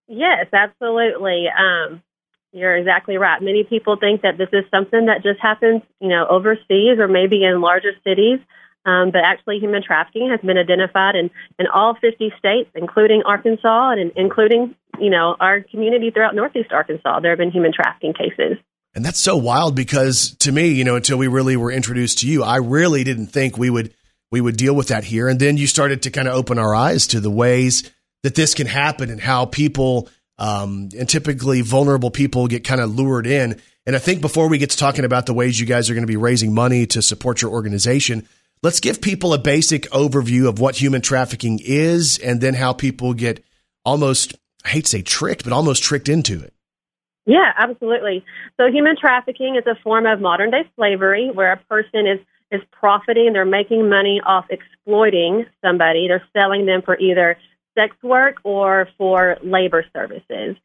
Yes, absolutely. Um, you're exactly right. Many people think that this is something that just happens, you know, overseas or maybe in larger cities. Um, but actually, human trafficking has been identified in, in all 50 states, including Arkansas and in, including, you know, our community throughout Northeast Arkansas. There have been human trafficking cases. And that's so wild because to me, you know, until we really were introduced to you, I really didn't think we would we would deal with that here. And then you started to kind of open our eyes to the ways that this can happen and how people um, and typically vulnerable people get kind of lured in. And I think before we get to talking about the ways you guys are going to be raising money to support your organization, let's give people a basic overview of what human trafficking is and then how people get almost I hate to say tricked, but almost tricked into it. Yeah, absolutely. So human trafficking is a form of modern day slavery where a person is is profiting, they're making money off exploiting somebody. They're selling them for either sex work or for labor services.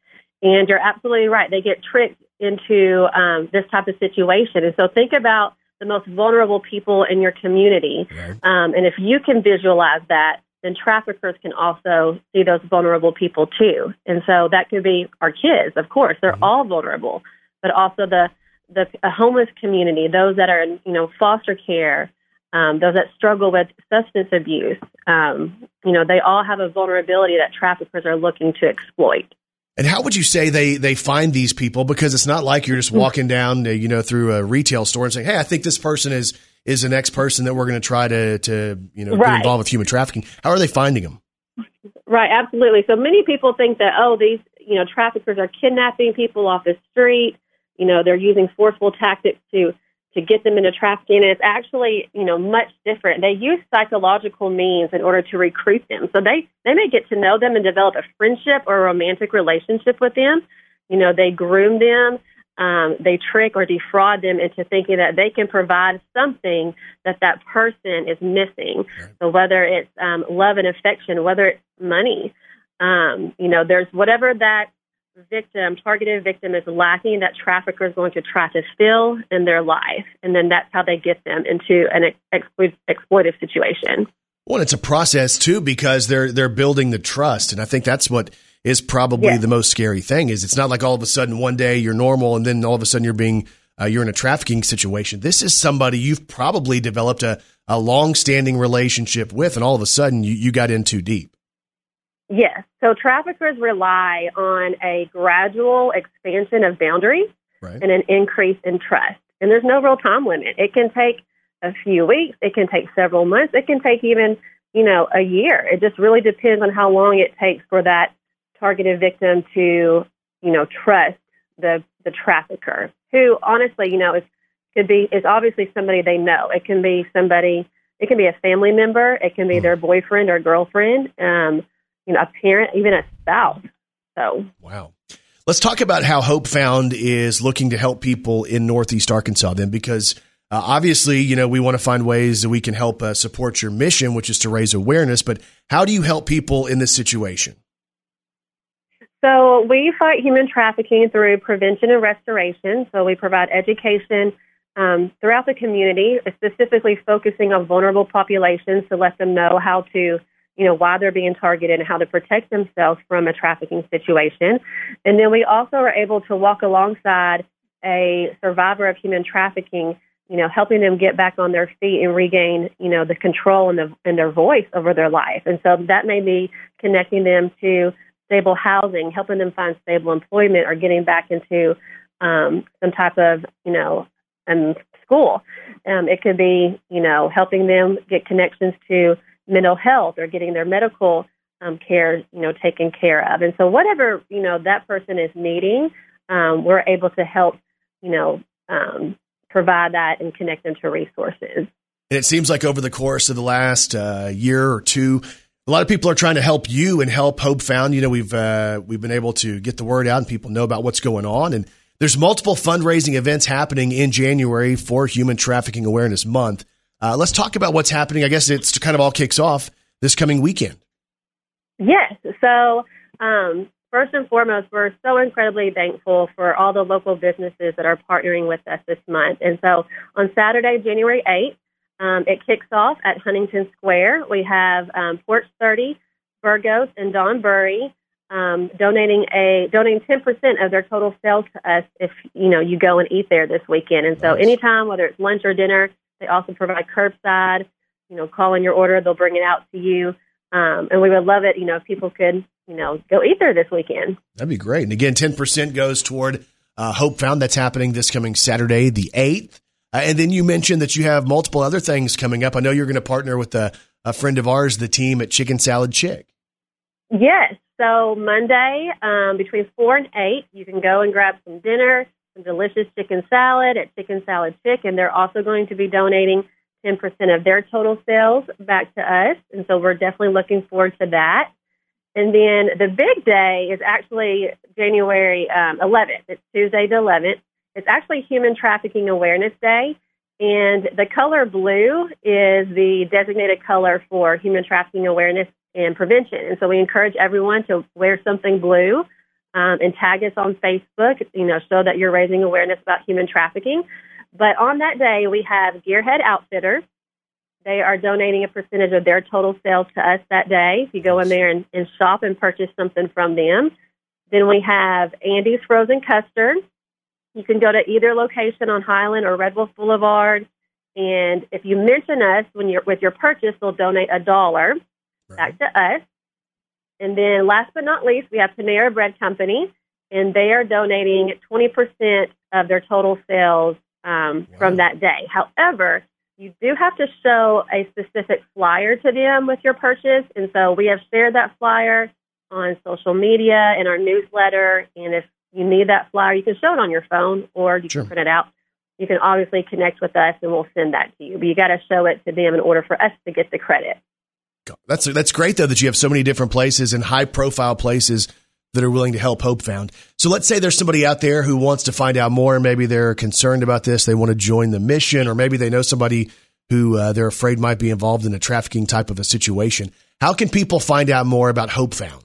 And you're absolutely right. They get tricked into um, this type of situation. And so think about the most vulnerable people in your community. Um, and if you can visualize that, then traffickers can also see those vulnerable people too. And so that could be our kids, of course. They're all vulnerable, but also the the a homeless community, those that are in you know foster care, um, those that struggle with substance abuse. Um, you know, they all have a vulnerability that traffickers are looking to exploit. And how would you say they they find these people? Because it's not like you're just walking down, uh, you know, through a retail store and saying, "Hey, I think this person is is the next person that we're going to try to to you know get involved with human trafficking." How are they finding them? Right, absolutely. So many people think that oh, these you know traffickers are kidnapping people off the street. You know, they're using forceful tactics to to get them into trafficking. And it's actually you know much different. They use psychological means in order to recruit them. So they they may get to know them and develop a friendship or a romantic relationship with them. You know, they groom them. Um, they trick or defraud them into thinking that they can provide something that that person is missing. So whether it's um, love and affection, whether it's money, um, you know, there's whatever that victim, targeted victim is lacking, that trafficker is going to try to fill in their life, and then that's how they get them into an ex- exploitive situation. Well, it's a process too because they're they're building the trust, and I think that's what is probably Yeah. the most scary thing. Is it's not like all of a sudden one day you're normal and then all of a sudden you're being uh, you're in a trafficking situation. This is somebody you've probably developed a a long standing relationship with, and all of a sudden you, you got in too deep. Yes. So traffickers rely on a gradual expansion of boundaries Right. and an increase in trust. And there's no real time limit. It can take a few weeks, it can take several months, it can take even, you know, a year. It just really depends on how long it takes for that targeted victim to, you know, trust the the trafficker, who honestly, you know, is could be is obviously somebody they know. It can be somebody it can be a family member, it can be their boyfriend or girlfriend, um, you know, a parent, even a spouse. So Wow. Let's talk about how Hope Found is looking to help people in Northeast Arkansas then, because uh, obviously, you know, we want to find ways that we can help uh, support your mission, which is to raise awareness. But how do you help people in this situation? So we fight human trafficking through prevention and restoration. So we provide education um, throughout the community, specifically focusing on vulnerable populations to let them know how to, you know, why they're being targeted and how to protect themselves from a trafficking situation. And then we also are able to walk alongside a survivor of human trafficking, you know, helping them get back on their feet and regain, you know, the control and the and their voice over their life. And so that may be connecting them to stable housing, helping them find stable employment, or getting back into um, some type of, you know, um, school. Um, it could be, you know, helping them get connections to mental health or getting their medical um, care, you know, taken care of. And so whatever, you know, that person is needing, um, we're able to help, you know, um, provide that and connect them to resources. And it seems like over the course of the last uh, year or two, a lot of people are trying to help you and help Hope Found. You know, we've uh, we've been able to get the word out and people know about what's going on. And there's multiple fundraising events happening in January for Human Trafficking Awareness Month. Uh, let's talk about what's happening. I guess it's kind of all kicks off this coming weekend. Yes. So, um, first and foremost, we're so incredibly thankful for all the local businesses that are partnering with us this month. And so, on Saturday, January 8th, um, it kicks off at Huntington Square. We have um, Porch 30, Burgos, and Don Bury um, donating a donating 10% of their total sales to us if you know you go and eat there this weekend. And so, anytime, whether it's lunch or dinner, they also provide curbside. You know, call in your order; they'll bring it out to you. Um, and we would love it, you know, if people could, you know, go eat there this weekend. That'd be great. And again, 10% goes toward uh, Hope Found. That's happening this coming Saturday, the 8th. Uh, and then you mentioned that you have multiple other things coming up. I know you're going to partner with a, a friend of ours, the team at Chicken Salad Chick. Yes. So Monday, um, between 4 and 8, you can go and grab some dinner, some delicious chicken salad at Chicken Salad Chick. And they're also going to be donating 10% of their total sales back to us. And so we're definitely looking forward to that. And then the big day is actually January um, 11th. It's Tuesday the 11th. It's actually Human Trafficking Awareness Day. And the color blue is the designated color for human trafficking awareness and prevention. And so we encourage everyone to wear something blue um, and tag us on Facebook, you know, show that you're raising awareness about human trafficking. But on that day, we have Gearhead Outfitters. They are donating a percentage of their total sales to us that day. If you go in there and, and shop and purchase something from them. Then we have Andy's Frozen Custard. You can go to either location on Highland or Red Wolf Boulevard. And if you mention us when you're with your purchase, they'll donate a dollar back to us. And then last but not least, we have Panera Bread Company, and they are donating 20% of their total sales um, from that day. However, you do have to show a specific flyer to them with your purchase. And so we have shared that flyer on social media in our newsletter. And if you need that flyer, you can show it on your phone or you Sure. can print it out. You can obviously connect with us and we'll send that to you. But you got to show it to them in order for us to get the credit. That's that's great though that you have so many different places and high profile places that are willing to help Hope Found. So let's say there's somebody out there who wants to find out more. Maybe they're concerned about this. They want to join the mission, or maybe they know somebody who uh, they're afraid might be involved in a trafficking type of a situation. How can people find out more about Hope Found?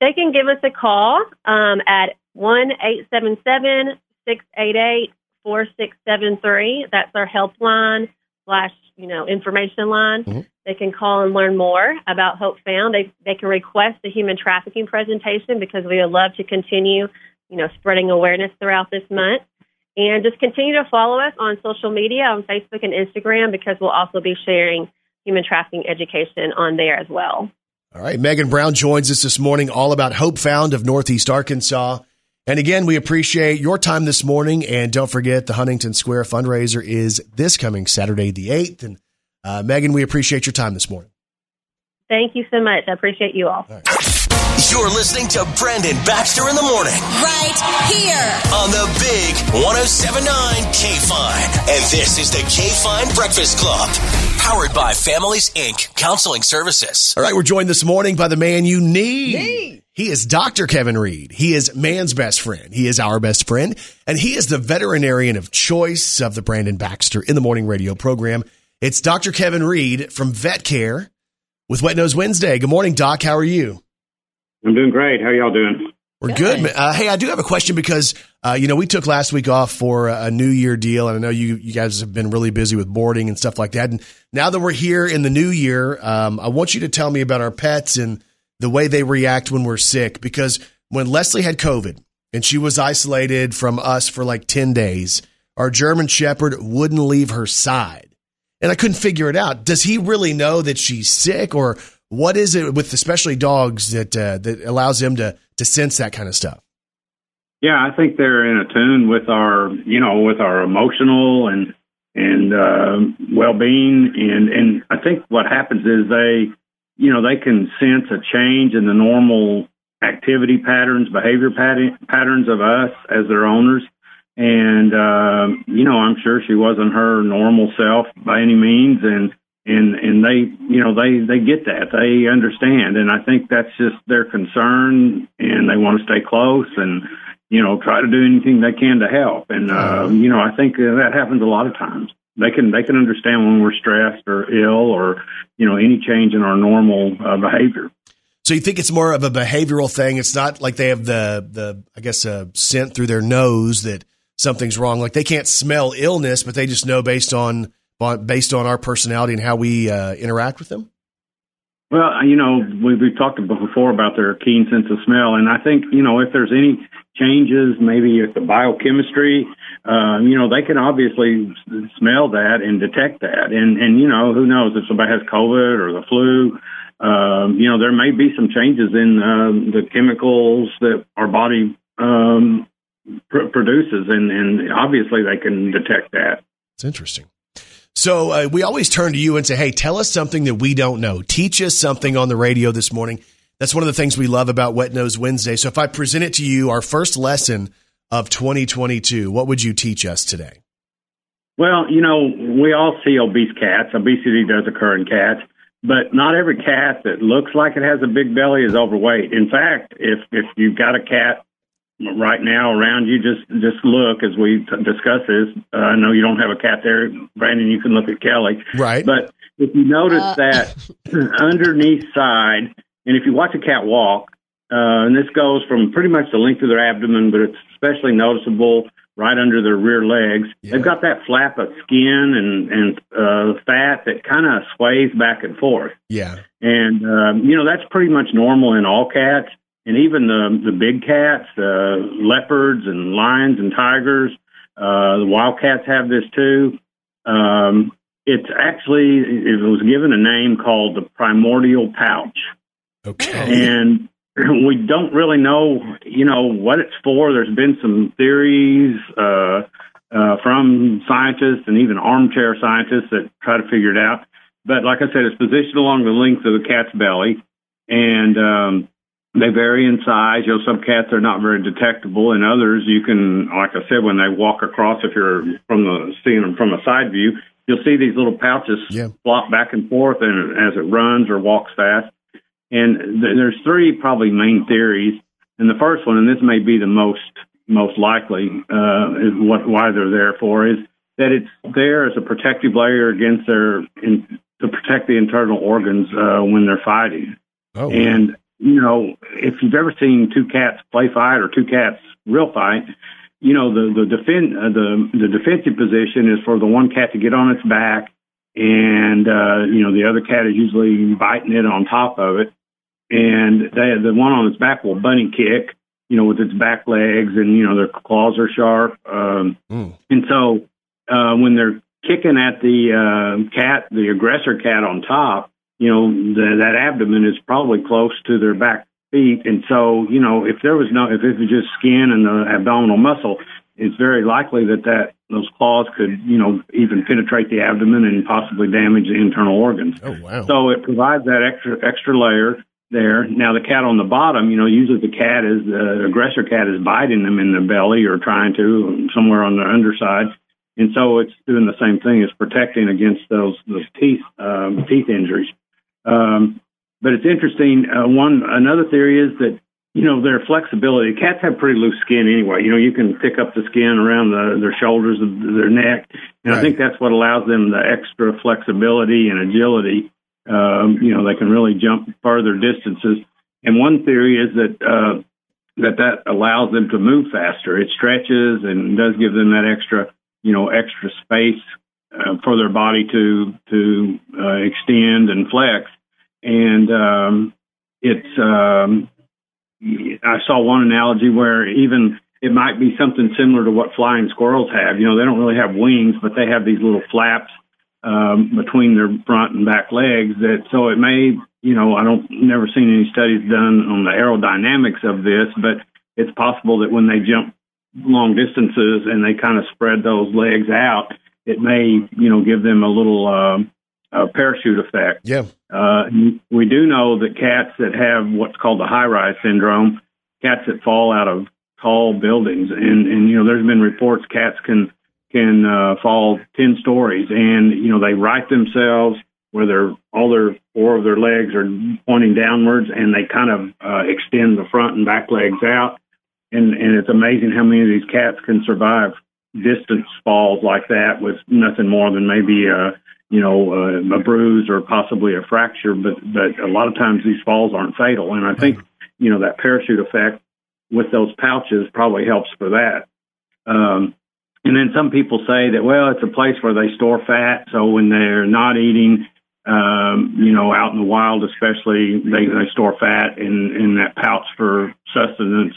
They can give us a call um, at one eight seven seven six eight eight four six seven three. That's our helpline slash you know information line. They can call and learn more about Hope Found. They they can request a human trafficking presentation because we would love to continue you know spreading awareness throughout this month. And just continue to follow us on social media on Facebook and Instagram because we'll also be sharing human trafficking education on there as well. All right, Megan Brown joins us this morning, all about Hope Found of Northeast Arkansas. And again, we appreciate your time this morning. And don't forget, the Huntington Square fundraiser is this coming Saturday, the 8th. And uh, Megan, we appreciate your time this morning. Thank you so much. I appreciate you all. You're listening to Brandon Baxter in the morning. Right here. On the big 1079 K Fine. And this is the K Fine Breakfast Club. Powered by Families Inc. Counseling Services. All right, we're joined this morning by the man you need. He is Dr. Kevin Reed. He is man's best friend. He is our best friend. And he is the veterinarian of choice of the Brandon Baxter in the morning radio program. It's Dr. Kevin Reed from Vet Care with Wet Nose Wednesday. Good morning, Doc. How are you? I'm doing great. How y'all doing? We're good. man. Uh, hey, I do have a question because uh, you know we took last week off for a New Year deal, and I know you you guys have been really busy with boarding and stuff like that. And now that we're here in the new year, um, I want you to tell me about our pets and the way they react when we're sick. Because when Leslie had COVID and she was isolated from us for like ten days, our German Shepherd wouldn't leave her side, and I couldn't figure it out. Does he really know that she's sick, or what is it with especially dogs that uh, that allows them to to sense that kind of stuff? Yeah, I think they're in a tune with our, you know, with our emotional and and uh, well-being, and and I think what happens is they you know, they can sense a change in the normal activity patterns, behavior pattern, patterns of us as their owners. And, uh, you know, I'm sure she wasn't her normal self by any means. And, and, and they, you know, they, they get that. They understand. And I think that's just their concern and they want to stay close and, you know, try to do anything they can to help. And, uh, you know, I think that happens a lot of times. They can, they can understand when we're stressed or ill or, you know, any change in our normal uh, behavior. So you think it's more of a behavioral thing? It's not like they have the the I guess uh, scent through their nose that something's wrong. Like they can't smell illness, but they just know based on based on our personality and how we uh, interact with them. Well, you know, we, we've talked before about their keen sense of smell, and I think you know if there's any changes, maybe if the biochemistry, um, you know, they can obviously smell that and detect that, and and you know, who knows if somebody has COVID or the flu um, you know, there may be some changes in um, the chemicals that our body um, pr- produces, and, and obviously they can detect that. It's interesting. So uh, we always turn to you and say, "Hey, tell us something that we don't know. Teach us something on the radio this morning." That's one of the things we love about Wet Nose Wednesday. So if I present it to you, our first lesson of 2022, what would you teach us today? Well, you know, we all see obese cats. Obesity does occur in cats but not every cat that looks like it has a big belly is overweight. In fact, if if you've got a cat right now around you, just just look as we t- discuss this. Uh, I know you don't have a cat there, Brandon. You can look at Kelly, right? But if you notice Uh. that underneath side, and if you watch a cat walk, uh, and this goes from pretty much the length of their abdomen, but it's especially noticeable right under their rear legs. They've got that flap of skin and and uh, fat that kind of sways back and forth. Yeah. And um, you know that's pretty much normal in all cats, and even the the big cats, uh, leopards and lions and tigers. Uh, the wildcats have this too. Um, it's actually it was given a name called the primordial pouch, Okay. and we don't really know, you know, what it's for. There's been some theories uh, uh, from scientists and even armchair scientists that try to figure it out. But like I said, it's positioned along the length of the cat's belly, and um, they vary in size. You know, some cats are not very detectable, and others you can, like I said, when they walk across, if you're from the seeing them from a side view, you'll see these little pouches Yeah. flop back and forth, and as it runs or walks fast. And th- there's three probably main theories, and the first one, and this may be the most most likely, uh, is what why they're there for is that it's there as a protective layer against their in, to protect the internal organs uh, when they're fighting. Oh, And you know, if you've ever seen two cats play fight or two cats real fight, you know the the defend uh, the the defensive position is for the one cat to get on its back, and uh, you know the other cat is usually biting it on top of it, and they, the one on its back will bunny kick, you know, with its back legs, and you know their claws are sharp, um, Mm. and so uh, when they're kicking at the uh, cat, the aggressor cat on top, you know, the, that abdomen is probably close to their back feet. And so, you know, if there was no, if it was just skin and the abdominal muscle, it's very likely that that those claws could, you know, even penetrate the abdomen and possibly damage the internal organs. Oh wow. So it provides that extra extra layer there. Now the cat on the bottom, you know, usually the cat is the aggressor cat is biting them in the belly or trying to somewhere on the underside, and so it's doing the same thing. It's protecting against those those teeth um, teeth injuries. Um, but it's interesting. Uh, one another theory is that you know their flexibility. Cats have pretty loose skin anyway. You know, you can pick up the skin around the, their shoulders, their neck, and I think that's what allows them the extra flexibility and agility. Um, you know, they can really jump further distances. And one theory is that uh, that that allows them to move faster. It stretches and does give them that extra, you know, extra space uh, for their body to to uh, extend and flex. And um, it's um, I saw one analogy where even it might be something similar to what flying squirrels have. You know, they don't really have wings, but they have these little flaps um, between their front and back legs. That so it may, you know, I don't never seen any studies done on the aerodynamics of this, but it's possible that when they jump long distances and they kind of spread those legs out, it may, you know, give them a little um, parachute effect. Yeah. Uh, we do know that cats that have what's called the high rise syndrome, cats that fall out of tall buildings, and and you know there's been reports cats can can uh, fall ten stories, and you know they right themselves where they're all their four of their legs are pointing downwards, and they kind of uh, extend the front and back legs out, and and it's amazing how many of these cats can survive distance falls like that with nothing more than maybe a you know uh, a bruise or possibly a fracture but but a lot of times these falls aren't fatal. And i think you know that parachute effect with those pouches probably helps for that. Um and then some people say that well it's a place where they store fat. So when they're not eating um you know out in the wild especially they they store fat in in that pouch for sustenance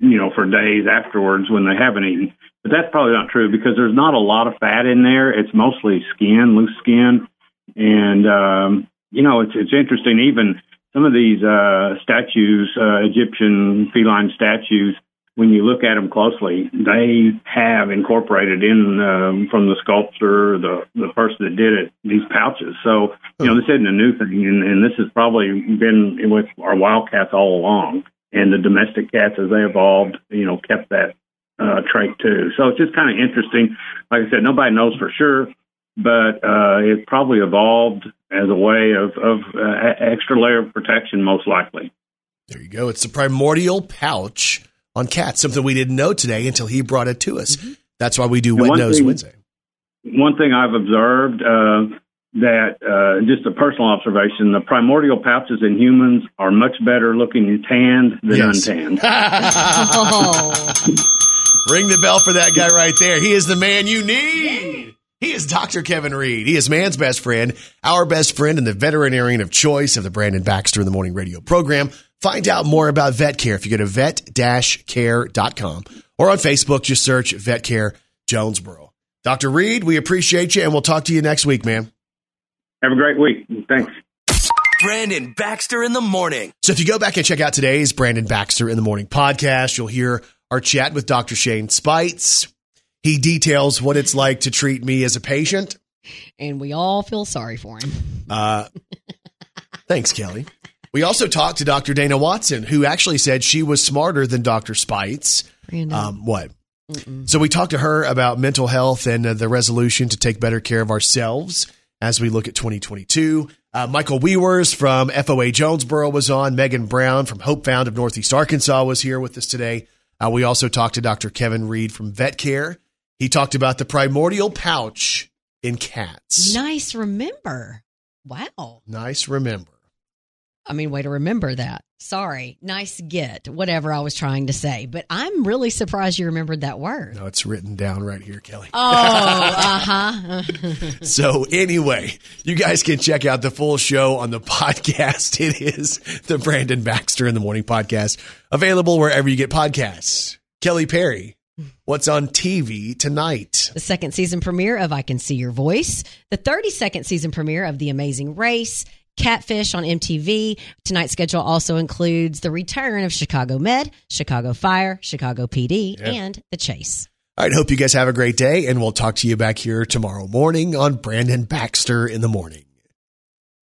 you know for days afterwards when they haven't eaten but that's probably not true because there's not a lot of fat in there. It's mostly skin, loose skin, and um, you know it's it's interesting. Even some of these uh, statues, uh, Egyptian feline statues, when you look at them closely, they have incorporated in um, from the sculptor, the the person that did it, these pouches. So you know this isn't a new thing, and, and this has probably been with our wild cats all along. And the domestic cats, as they evolved, you know, kept that uh, trait too. So it's just kind of interesting. Like I said, nobody knows for sure, but uh, it probably evolved as a way of, of uh, extra layer of protection, most likely. There you go. It's the primordial pouch on cats, something we didn't know today until he brought it to us. That's why we do And Wet one Nose thing- Wednesday. One thing I've observed uh, that uh, just a personal observation: the primordial pouches in humans are much better looking tanned than Yes. untanned. Ring the bell for that guy right there. He is the man you need. He is Dr. Kevin Reed. He is man's best friend, our best friend, and the veterinarian of choice of the Brandon Baxter in the Morning Radio program. Find out more about vet care if you go to vet-care.com or on Facebook, just search Vet Care Jonesboro. Dr. Reed, we appreciate you and we'll talk to you next week, man. Have a great week. Thanks. Brandon Baxter in the morning. So if you go back and check out today's Brandon Baxter in the Morning podcast, you'll hear our chat with Dr. Shane Speights. He details what it's like to treat me as a patient. And we all feel sorry for him. Uh, thanks, Kelly. We also talked to Dr. Dana Watson, who actually said she was smarter than Dr. Speights. Um, what? So we talked to her about mental health and uh, the resolution to take better care of ourselves as we look at 2022. Uh, Michael Weavers from FOA Jonesboro was on. Megan Brown from Hope Found of Northeast Arkansas was here with us today. Uh, we also talked to Dr. Kevin Reed from Vet Care. He talked about the primordial pouch in cats. Nice remember. Wow. Nice remember. I mean, way to remember that. Sorry. Nice get. Whatever I was trying to say. But I'm really surprised you remembered that word. No, it's written down right here, Kelly. Oh, uh huh. So anyway, you guys can check out the full show on the podcast. It is the Brandon Baxter in the Morning podcast, available wherever you get podcasts. Kelly Perry, what's on TV tonight? the second season premiere of I Can See Your Voice, the 32nd season premiere of The Amazing Race, Catfish on MTV. Tonight's schedule also includes the return of Chicago Med, Chicago Fire, Chicago PD, Yeah. and The Chase. All right, hope you guys have a great day, and we'll talk to you back here tomorrow morning on Brandon Baxter in the Morning.